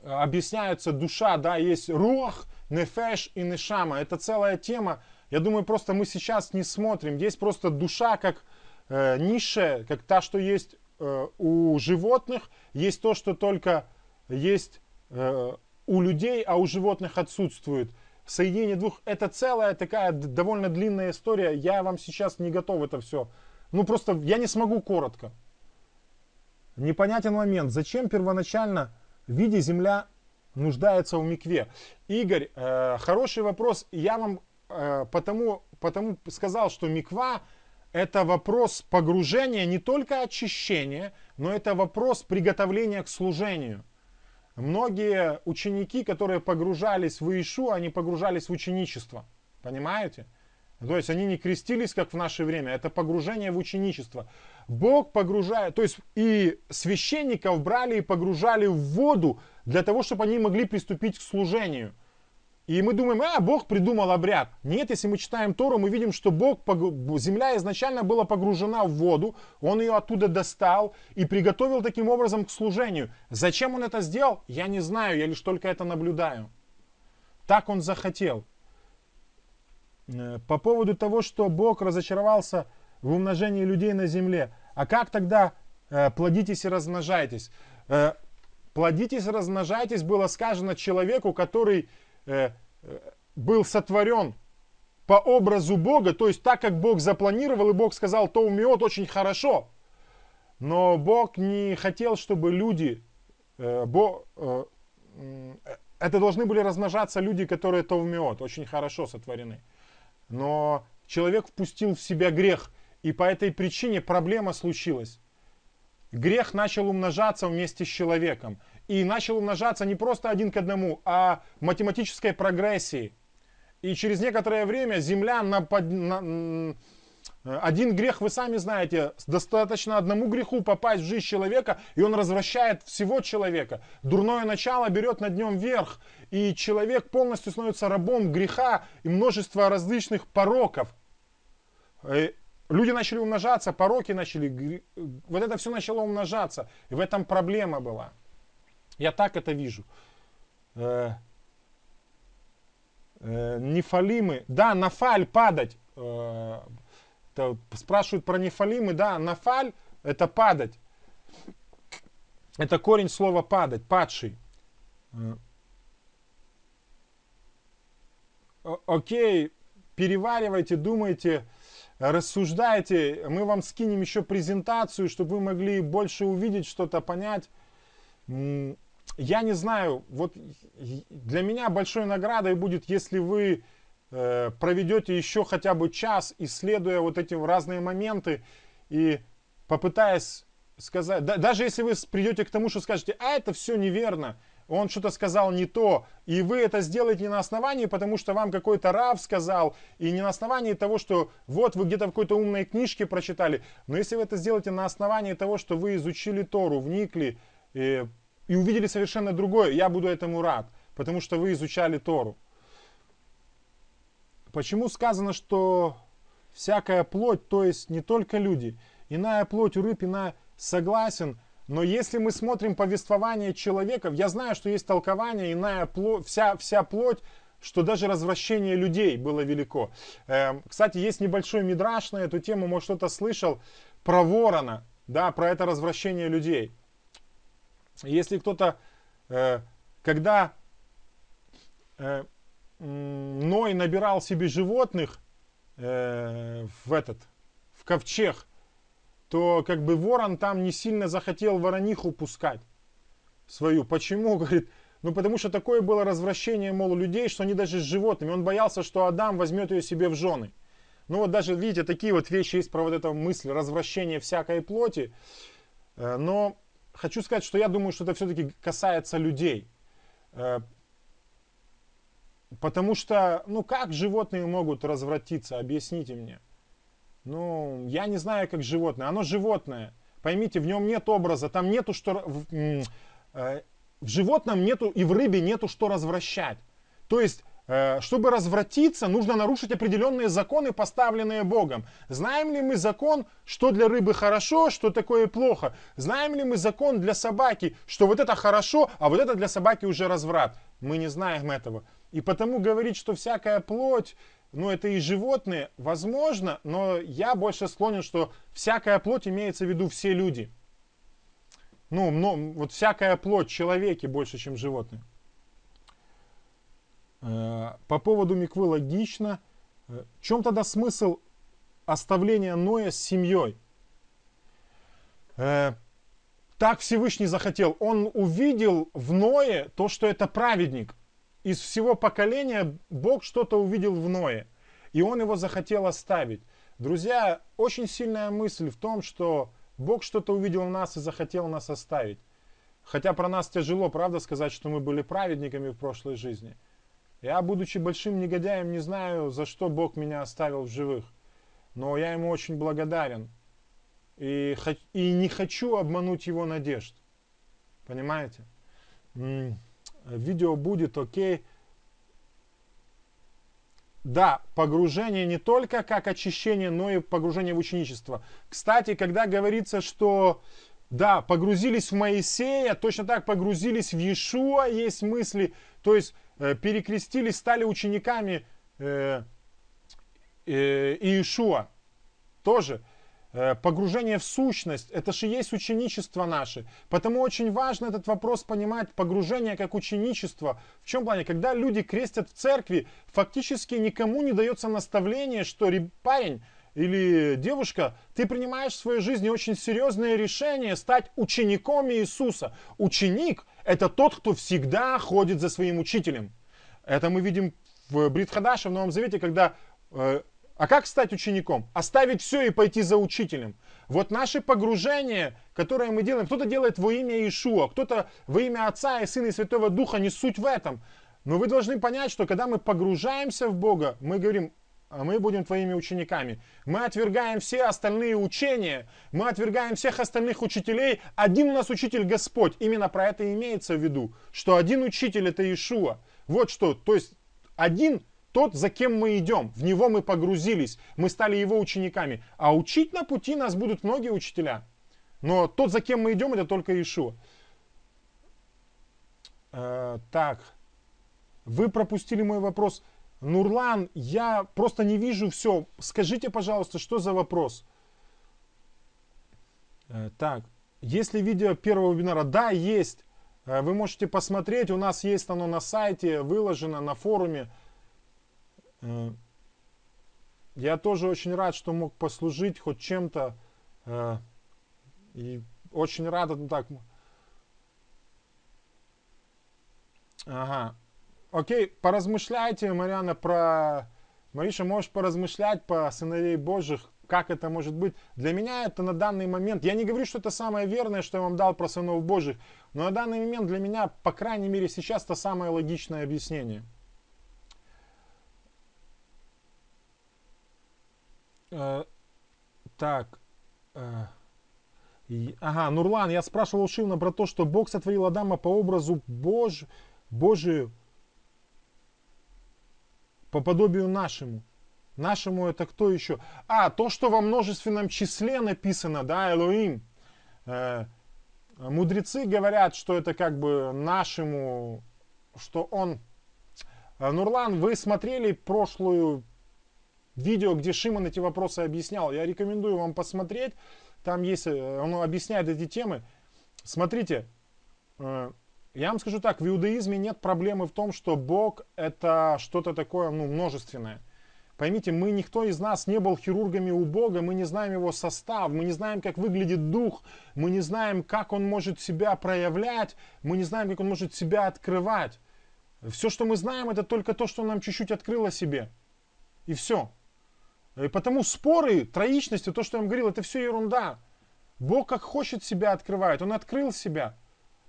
объясняются, душа, да, есть руах, нефеш и нешама. Это целая тема, я думаю, просто мы сейчас не смотрим. Есть просто душа как э, низшая, как та, что есть э, у животных. Есть то, что только есть э, у людей, а у животных отсутствует. Соединение двух, это целая такая довольно длинная история. Я вам сейчас не готов это все. Ну просто я не смогу коротко. Непонятен момент. Зачем первоначально в виде земля нуждается в микве? Игорь, э, хороший вопрос. Я вам потому, потому сказал, что миква это вопрос погружения, не только очищения, но это вопрос приготовления к служению. Многие ученики, которые погружались в Ишу, они погружались в ученичество. Понимаете? То есть они не крестились, как в наше время. Это погружение в ученичество. Бог погружает, то есть и священников брали и погружали в воду для того, чтобы они могли приступить к служению. И мы думаем, а, Бог придумал обряд. Нет, если мы читаем Тору, мы видим, что Бог, земля изначально была погружена в воду, Он ее оттуда достал и приготовил таким образом к служению. Зачем Он это сделал, я не знаю, я лишь только это наблюдаю. Так Он захотел. Э, по поводу того, что Бог разочаровался в умножении людей на земле. А как тогда э, плодитесь и размножайтесь? Э, плодитесь и размножайтесь было сказано человеку, который Э, э, был сотворен по образу Бога, то есть так, как Бог запланировал, и Бог сказал, то умеет очень хорошо. Но Бог не хотел, чтобы люди, э, Бог, э, э, это должны были размножаться люди, которые то умеют, очень хорошо сотворены. Но человек впустил в себя грех, и по этой причине проблема случилась. Грех начал умножаться вместе с человеком и начал умножаться не просто один к одному, а математической прогрессии. И через некоторое время Земля на, на, один грех, вы сами знаете, достаточно одному греху попасть в жизнь человека, и он развращает всего человека. Дурное начало берет над нем верх, и человек полностью становится рабом греха и множества различных пороков. Э, люди начали умножаться, пороки начали, вот это все начало умножаться, и в этом проблема была. Я так это вижу. Э, э, нефалимы. Да, нафаль падать. Э, спрашивают про нефалимы. Да, нафаль это падать. Это корень слова падать, падший. Э, окей, переваривайте, думайте, рассуждайте. Мы вам скинем еще презентацию, чтобы вы могли больше увидеть что-то, понять я не знаю, вот для меня большой наградой будет, если вы э, проведете еще хотя бы час, исследуя вот эти разные моменты и попытаясь сказать, да, даже если вы придете к тому, что скажете, а это все неверно, он что-то сказал не то, и вы это сделаете не на основании, потому что вам какой-то рав сказал, и не на основании того, что вот вы где-то в какой-то умной книжке прочитали, но если вы это сделаете на основании того, что вы изучили Тору, вникли, и и увидели совершенно другое, я буду этому рад, потому что вы изучали Тору. Почему сказано, что всякая плоть, то есть не только люди, иная плоть у рыб, иная согласен, но если мы смотрим повествование человеков, я знаю, что есть толкование, иная плоть, вся, вся плоть, что даже развращение людей было велико. Э, кстати, есть небольшой мидраж на эту тему, может кто-то слышал, про ворона, да, про это развращение людей. Если кто-то, э, когда э, Ной набирал себе животных э, в этот, в ковчег, то как бы ворон там не сильно захотел ворониху пускать свою. Почему? Говорит, ну потому что такое было развращение, мол, людей, что они даже с животными. Он боялся, что Адам возьмет ее себе в жены. Ну вот даже, видите, такие вот вещи есть про вот эту мысль, развращение всякой плоти. Но хочу сказать, что я думаю, что это все-таки касается людей. Э, потому что, ну как животные могут развратиться, объясните мне. Ну, я не знаю, как животное. Оно животное. Поймите, в нем нет образа, там нету что... В, э, в животном нету и в рыбе нету что развращать. То есть чтобы развратиться, нужно нарушить определенные законы, поставленные Богом. Знаем ли мы закон, что для рыбы хорошо, что такое плохо? Знаем ли мы закон для собаки, что вот это хорошо, а вот это для собаки уже разврат? Мы не знаем этого. И потому говорить, что всякая плоть, ну это и животные, возможно, но я больше склонен, что всякая плоть имеется в виду все люди. Ну, но, вот всякая плоть, человеки больше, чем животные. Э, по поводу Миквы логично. Э, в чем тогда смысл оставления Ноя с семьей? Э, так Всевышний захотел. Он увидел в Ное то, что это праведник. Из всего поколения Бог что-то увидел в Ное. И он его захотел оставить. Друзья, очень сильная мысль в том, что Бог что-то увидел в нас и захотел нас оставить. Хотя про нас тяжело, правда, сказать, что мы были праведниками в прошлой жизни – Я, будучи большим негодяем, не знаю, за что Бог меня оставил в живых. Но я ему очень благодарен. И, и не хочу обмануть его надежд. Понимаете? Видео будет окей. Да, погружение не только как очищение, но и погружение в ученичество. Кстати, когда говорится, что да, погрузились в Моисея, точно так погрузились в Иешуа, есть мысли, то есть перекрестились, стали учениками э, э, Иешуа. Тоже. Э, погружение в сущность, это же есть ученичество наше. Потому очень важно этот вопрос понимать, погружение как ученичество. В чем плане? Когда люди крестят в церкви, фактически никому не дается наставление, что парень или девушка, ты принимаешь в своей жизни очень серьезное решение стать учеником Иисуса. Ученик – это тот, кто всегда ходит за своим учителем. Это мы видим в Бритхадаше, в Новом Завете, когда э, а как стать учеником? Оставить все и пойти за учителем. Вот наше погружение, которое мы делаем, кто-то делает во имя Иешуа, кто-то во имя Отца и Сына и Святого Духа, не суть в этом. Но вы должны понять, что когда мы погружаемся в Бога, мы говорим, а мы будем твоими учениками. Мы отвергаем все остальные учения, мы отвергаем всех остальных учителей. Один у нас учитель Господь. Именно про это имеется в виду, что один учитель это Иешуа. Вот что, то есть один тот, за кем мы идем, в него мы погрузились, мы стали его учениками. А учить на пути нас будут многие учителя. Но тот, за кем мы идем, это только Ишуа. Э, так, вы пропустили мой вопрос. Нурлан, я просто не вижу все. Скажите, пожалуйста, что за вопрос? Э, так, есть ли видео первого вебинара? Да, есть. Э, вы можете посмотреть, у нас есть оно на сайте, выложено на форуме. Э, я тоже очень рад, что мог послужить хоть чем-то. И очень рад, ну так. Ага. Окей, поразмышляйте, Марьяна, про... Мариша, можешь поразмышлять по сыновей Божьих, как это может быть. Для меня это на данный момент, я не говорю, что это самое верное, что я вам дал про сынов Божьих, но на данный момент для меня, по крайней мере сейчас, это самое логичное объяснение. Э, так. Э, ага, Нурлан, я спрашивал Шивна про то, что Бог сотворил Адама по образу Бож, Божию, по подобию нашему. Нашему это кто еще? А, то, что во множественном числе написано, да, Элоим. Э, мудрецы говорят, что это как бы нашему, что он... Э, Нурлан, вы смотрели прошлую видео, где Шимон эти вопросы объяснял. Я рекомендую вам посмотреть. Там есть, э, он объясняет эти темы. Смотрите, э, я вам скажу так, в иудаизме нет проблемы в том, что Бог это что-то такое ну, множественное. Поймите, мы, никто из нас не был хирургами у Бога, мы не знаем его состав, мы не знаем, как выглядит дух, мы не знаем, как он может себя проявлять, мы не знаем, как он может себя открывать. Все, что мы знаем, это только то, что нам чуть-чуть открыло себе. И все. И потому споры, троичности, то, что я вам говорил, это все ерунда. Бог как хочет себя открывает. Он открыл себя.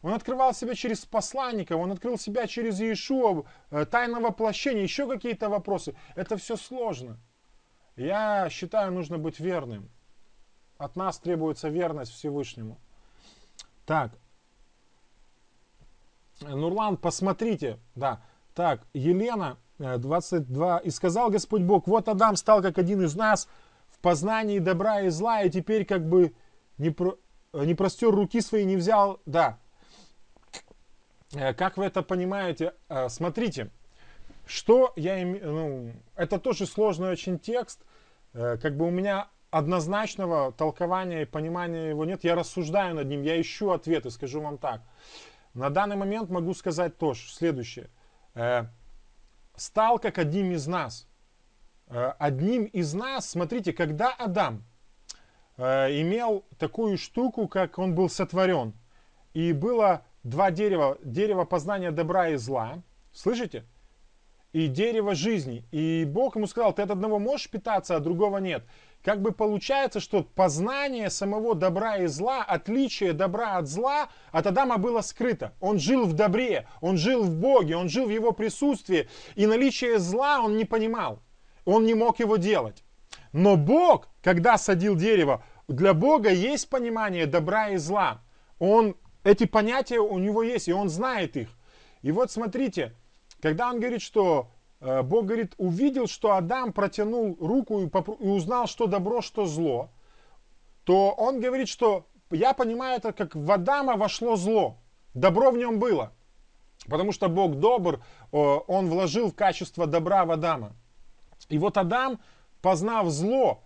Он открывал себя через посланников, он открыл себя через Иешуа, э, тайное воплощение, еще какие-то вопросы. Это все сложно. Я считаю, нужно быть верным. От нас требуется верность Всевышнему. Так. Нурлан, посмотрите. Да. Так, Елена 22. «И сказал Господь Бог, вот Адам стал как один из нас в познании добра и зла, и теперь как бы не, про, не простер руки свои, не взял...» Да. Э, как вы это понимаете? Э, смотрите, что я имею... Ну, это тоже сложный очень текст. Э, как бы у меня однозначного толкования и понимания его нет. Я рассуждаю над ним, я ищу ответы, скажу вам так. На данный момент могу сказать тоже следующее стал как одним из нас. Одним из нас, смотрите, когда Адам имел такую штуку, как он был сотворен, и было два дерева, дерево познания добра и зла, слышите? и дерево жизни. И Бог ему сказал, ты от одного можешь питаться, а другого нет. Как бы получается, что познание самого добра и зла, отличие добра от зла от Адама было скрыто. Он жил в добре, он жил в Боге, он жил в его присутствии. И наличие зла он не понимал. Он не мог его делать. Но Бог, когда садил дерево, для Бога есть понимание добра и зла. Он, эти понятия у него есть, и он знает их. И вот смотрите, когда он говорит, что э, Бог говорит, увидел, что Адам протянул руку и, и узнал, что добро, что зло, то он говорит, что я понимаю это, как в Адама вошло зло. Добро в нем было. Потому что Бог добр, он вложил в качество добра в Адама. И вот Адам, познав зло,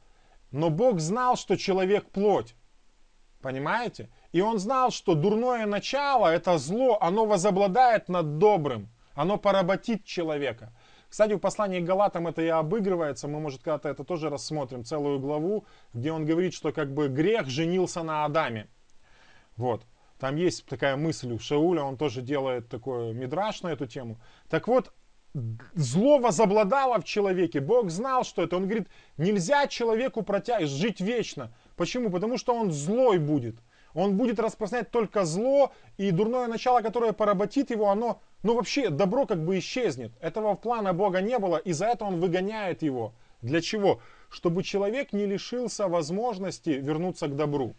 но Бог знал, что человек плоть. Понимаете? И он знал, что дурное начало, это зло, оно возобладает над добрым. Оно поработит человека. Кстати, в послании к Галатам это и обыгрывается. Мы, может, когда-то это тоже рассмотрим, целую главу, где он говорит, что как бы грех женился на Адаме. Вот. Там есть такая мысль у Шауля, он тоже делает такой мидраж на эту тему. Так вот, зло возобладало в человеке. Бог знал, что это. Он говорит, нельзя человеку протягивать, жить вечно. Почему? Потому что он злой будет. Он будет распространять только зло, и дурное начало, которое поработит его, оно, ну вообще, добро как бы исчезнет. Этого плана Бога не было, и за это он выгоняет его. Для чего? Чтобы человек не лишился возможности вернуться к добру.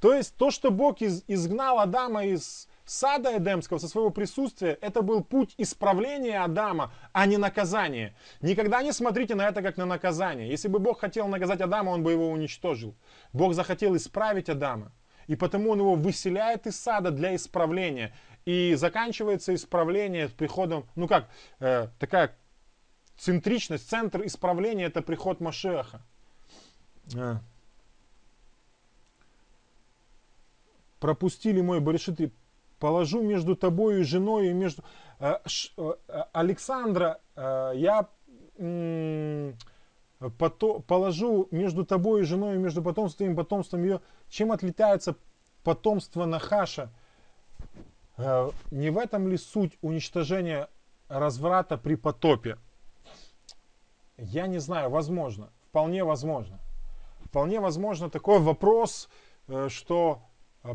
То есть то, что Бог из, изгнал Адама из сада Эдемского, со своего присутствия, это был путь исправления Адама, а не наказания. Никогда не смотрите на это как на наказание. Если бы Бог хотел наказать Адама, он бы его уничтожил. Бог захотел исправить Адама. И потому он его выселяет из сада для исправления. И заканчивается исправление приходом, ну как, э, такая центричность, центр исправления это приход Машеха. Э. Пропустили мой Баришит положу между тобой и женой и между... Э, э, Александра, э, я положу между тобой и женой и между потомством и потомством ее. Чем отлетается потомство Нахаша? Не в этом ли суть уничтожения разврата при потопе? Я не знаю, возможно, вполне возможно. Вполне возможно такой вопрос, что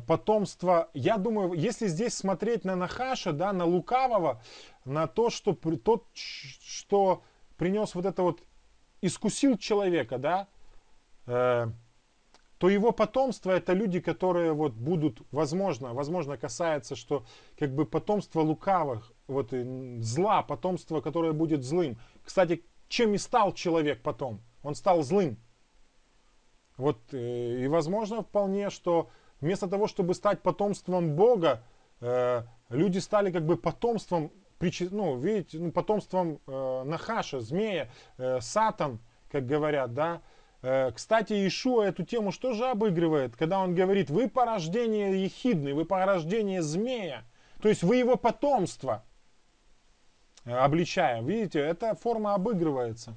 потомство, я думаю, если здесь смотреть на Нахаша, да, на Лукавого, на то, что тот, что принес вот это вот, искусил человека, да, э, то его потомство это люди, которые вот будут, возможно, возможно касается, что как бы потомство лукавых, вот зла, потомство, которое будет злым. Кстати, чем и стал человек потом? Он стал злым. Вот э, и возможно вполне, что вместо того, чтобы стать потомством Бога, э, люди стали как бы потомством, ну, видите, ну, потомством э, Нахаша, змея, э, Сатан, как говорят, да. Э, кстати, Ишуа эту тему что же обыгрывает, когда он говорит, вы порождение ехидный, вы порождение змея, то есть вы его потомство, э, обличая. Видите, эта форма обыгрывается.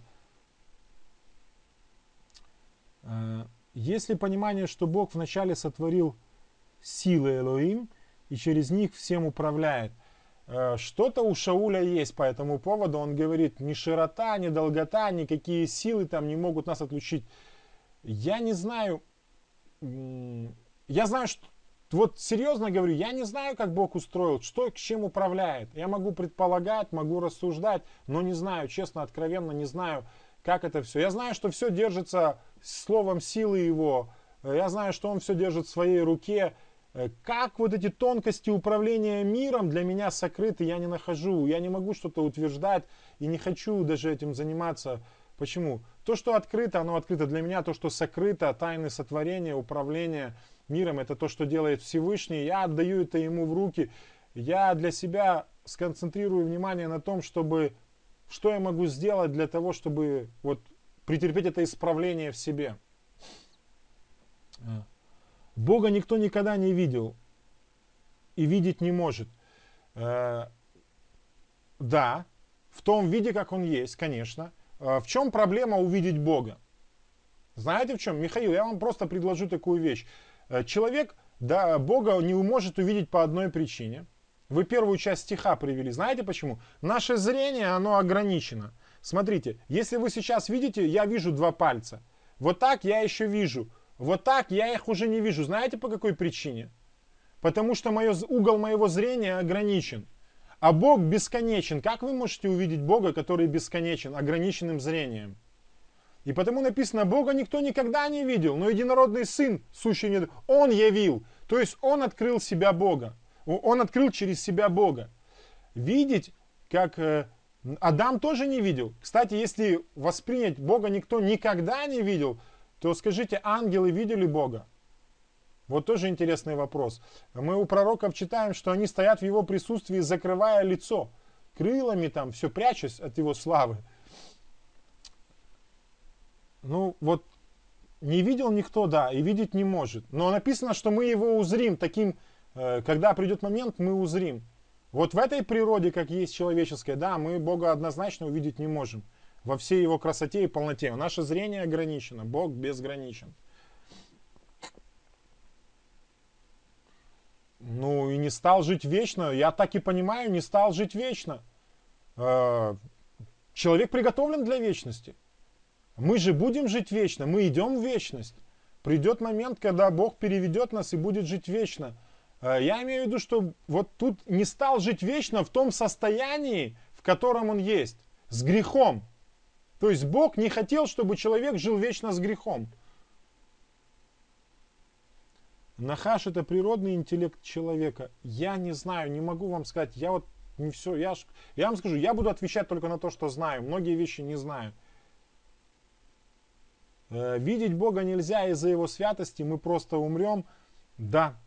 Э, есть ли понимание, что Бог вначале сотворил силы Элоим и через них всем управляет? Э, что-то у Шауля есть по этому поводу. Он говорит, ни широта, ни долгота, никакие силы там не могут нас отключить. Я не знаю, я знаю, что вот серьезно говорю, я не знаю, как Бог устроил, что к чем управляет. Я могу предполагать, могу рассуждать, но не знаю, честно, откровенно не знаю, как это все. Я знаю, что все держится словом силы его. Я знаю, что он все держит в своей руке. Как вот эти тонкости управления миром для меня сокрыты, я не нахожу. Я не могу что-то утверждать и не хочу даже этим заниматься. Почему? То, что открыто, оно открыто для меня. То, что сокрыто, тайны сотворения, управления миром, это то, что делает Всевышний. Я отдаю это ему в руки. Я для себя сконцентрирую внимание на том, чтобы что я могу сделать для того, чтобы вот претерпеть это исправление в себе. А. Бога никто никогда не видел и видеть не может. Э, да, в том виде, как он есть, конечно. Э, в чем проблема увидеть Бога? Знаете в чем? Михаил, я вам просто предложу такую вещь. Э, человек да, Бога не может увидеть по одной причине. Вы первую часть стиха привели. Знаете почему? Наше зрение, оно ограничено. Смотрите, если вы сейчас видите, я вижу два пальца. Вот так я еще вижу. Вот так я их уже не вижу. Знаете по какой причине? Потому что мое, угол моего зрения ограничен. А Бог бесконечен. Как вы можете увидеть Бога, который бесконечен, ограниченным зрением? И потому написано, Бога никто никогда не видел, но единородный Сын, сущий не... Он явил. То есть Он открыл себя Бога. Он открыл через себя Бога. Видеть, как э, Адам тоже не видел. Кстати, если воспринять Бога никто никогда не видел, то скажите, ангелы видели Бога? Вот тоже интересный вопрос. Мы у пророков читаем, что они стоят в его присутствии, закрывая лицо, крылами там, все прячась от его славы. Ну вот не видел никто, да, и видеть не может. Но написано, что мы его узрим таким, когда придет момент, мы узрим. Вот в этой природе, как есть человеческая, да, мы Бога однозначно увидеть не можем. Во всей его красоте и полноте. Наше зрение ограничено, Бог безграничен. Ну и не стал жить вечно. Я так и понимаю, не стал жить вечно. Э, человек приготовлен для вечности. Мы же будем жить вечно, мы идем в вечность. Придет момент, когда Бог переведет нас и будет жить вечно. Э, я имею в виду, что вот тут не стал жить вечно в том состоянии, в котором он есть, с грехом. То есть Бог не хотел, чтобы человек жил вечно с грехом. Нахаш это природный интеллект человека. Я не знаю, не могу вам сказать. Я вот не все. Я, я вам скажу, я буду отвечать только на то, что знаю. Многие вещи не знаю. Э, видеть Бога нельзя из-за Его святости. Мы просто умрем. Да,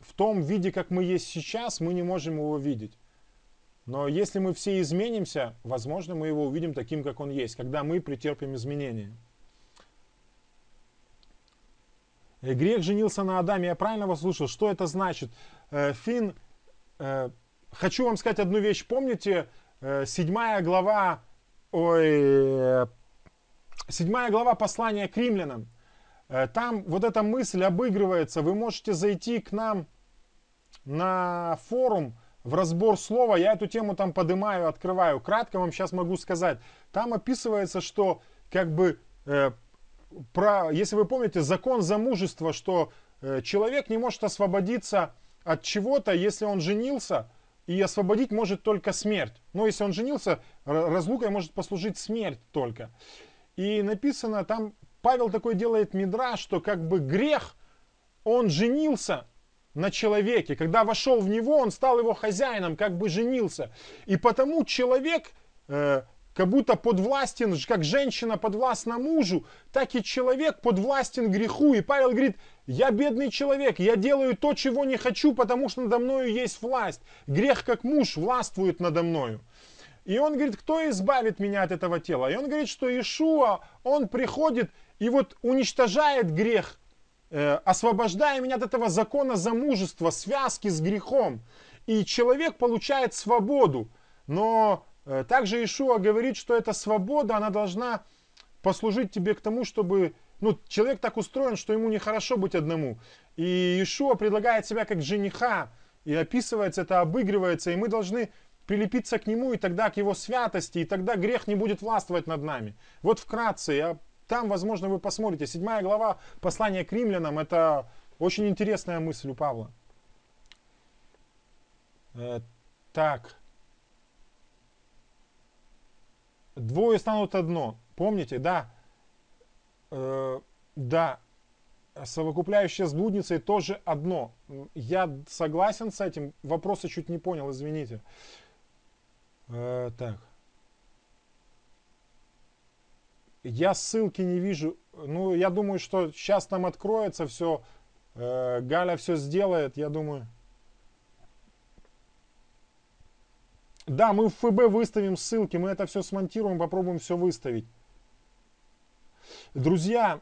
в том виде, как мы есть сейчас, мы не можем Его видеть. Но если мы все изменимся, возможно, мы Его увидим таким, как Он есть, когда мы претерпим изменения. Э, грех женился на Адаме. Я правильно вас слушал? Что это значит? Э, Фин, э, хочу вам сказать одну вещь. Помните, седьмая глава, ой, седьмая глава послания к римлянам. Там вот эта мысль обыгрывается. Вы можете зайти к нам на форум в разбор слова. Я эту тему там поднимаю, открываю. Кратко вам сейчас могу сказать. Там описывается, что как бы про, если вы помните, закон замужества, что э, человек не может освободиться от чего-то, если он женился, и освободить может только смерть. Но если он женился, разлукой может послужить смерть только. И написано там, Павел такой делает мидра, что как бы грех, он женился на человеке. Когда вошел в него, он стал его хозяином, как бы женился. И потому человек, э, как будто подвластен, как женщина подвластна мужу, так и человек подвластен греху. И Павел говорит, я бедный человек, я делаю то, чего не хочу, потому что надо мною есть власть. Грех как муж властвует надо мною. И он говорит, кто избавит меня от этого тела? И он говорит, что Иешуа, он приходит и вот уничтожает грех, э, освобождая меня от этого закона замужества, связки с грехом. И человек получает свободу. Но Э, также Ишуа говорит, что эта свобода, она должна послужить тебе к тому, чтобы... Ну, человек так устроен, что ему нехорошо быть одному. И Ишуа предлагает себя как жениха, и описывается это, обыгрывается, и мы должны прилепиться к нему, и тогда к его святости, и тогда грех не будет властвовать над нами. Вот вкратце, я, там, возможно, вы посмотрите. Седьмая глава послания к римлянам, это очень интересная мысль у Павла. Э, так. Двое станут одно. Помните, да? Э, да. Совокупляющая с блудницей тоже одно. Я согласен с этим. Вопроса чуть не понял, извините. Э, так. Я ссылки не вижу. Ну, я думаю, что сейчас там откроется все. Э, Галя все сделает, я думаю. Да, мы в ФБ выставим ссылки, мы это все смонтируем, попробуем все выставить. Друзья,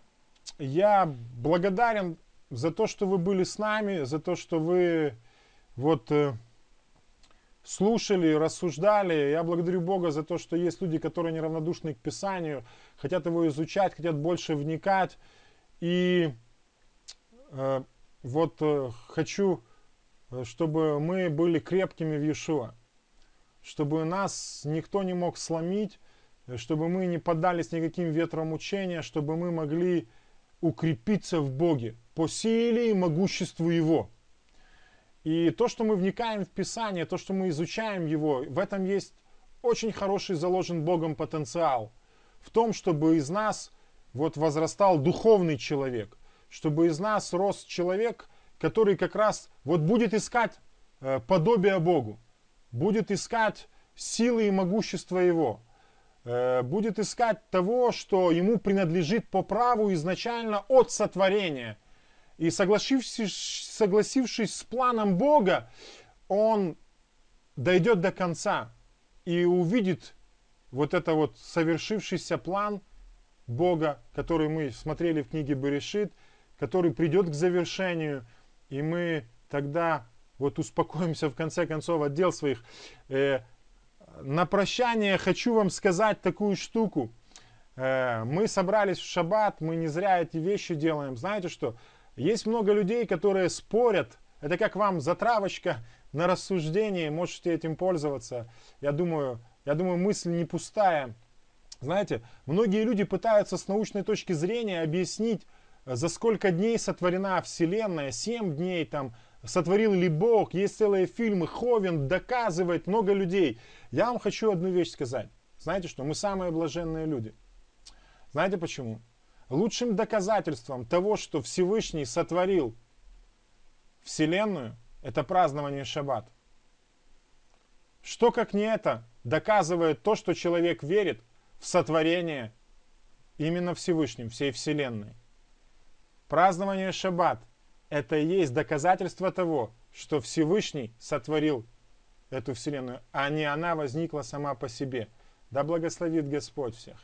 я благодарен за то, что вы были с нами, за то, что вы вот э, слушали, рассуждали. Я благодарю Бога за то, что есть люди, которые неравнодушны к Писанию, хотят его изучать, хотят больше вникать. И э, вот э, хочу э, чтобы мы были крепкими в Иешуа, чтобы нас никто не мог сломить, чтобы мы не поддались никаким ветрам учения, чтобы мы могли укрепиться в Боге по силе и могуществу Его. И то, что мы вникаем в Писание, то, что мы изучаем его, в этом есть очень хороший заложен Богом потенциал. В том, чтобы из нас вот возрастал духовный человек, чтобы из нас рос человек, который как раз вот будет искать э, подобие Богу, будет искать силы и могущество Его, э, будет искать того, что ему принадлежит по праву изначально от сотворения. И согласившись, согласившись с планом Бога, он дойдет до конца и увидит вот это вот совершившийся план Бога, который мы смотрели в книге Берешит, который придет к завершению, и мы тогда вот успокоимся в конце концов от дел своих. Э, на прощание хочу вам сказать такую штуку. Э, мы собрались в шаббат, мы не зря эти вещи делаем. Знаете что? Есть много людей, которые спорят. Это как вам затравочка на рассуждение, можете этим пользоваться. Я думаю, я думаю, мысль не пустая. Знаете, многие люди пытаются с научной точки зрения объяснить, за сколько дней сотворена Вселенная, 7 дней там, сотворил ли Бог, есть целые фильмы, Ховен доказывает, много людей. Я вам хочу одну вещь сказать. Знаете что, мы самые блаженные люди. Знаете почему? Лучшим доказательством того, что Всевышний сотворил Вселенную, это празднование Шаббат. Что как не это доказывает то, что человек верит в сотворение именно Всевышним, всей Вселенной. Празднование Шаббат – это и есть доказательство того, что Всевышний сотворил эту Вселенную, а не она возникла сама по себе. Да благословит Господь всех.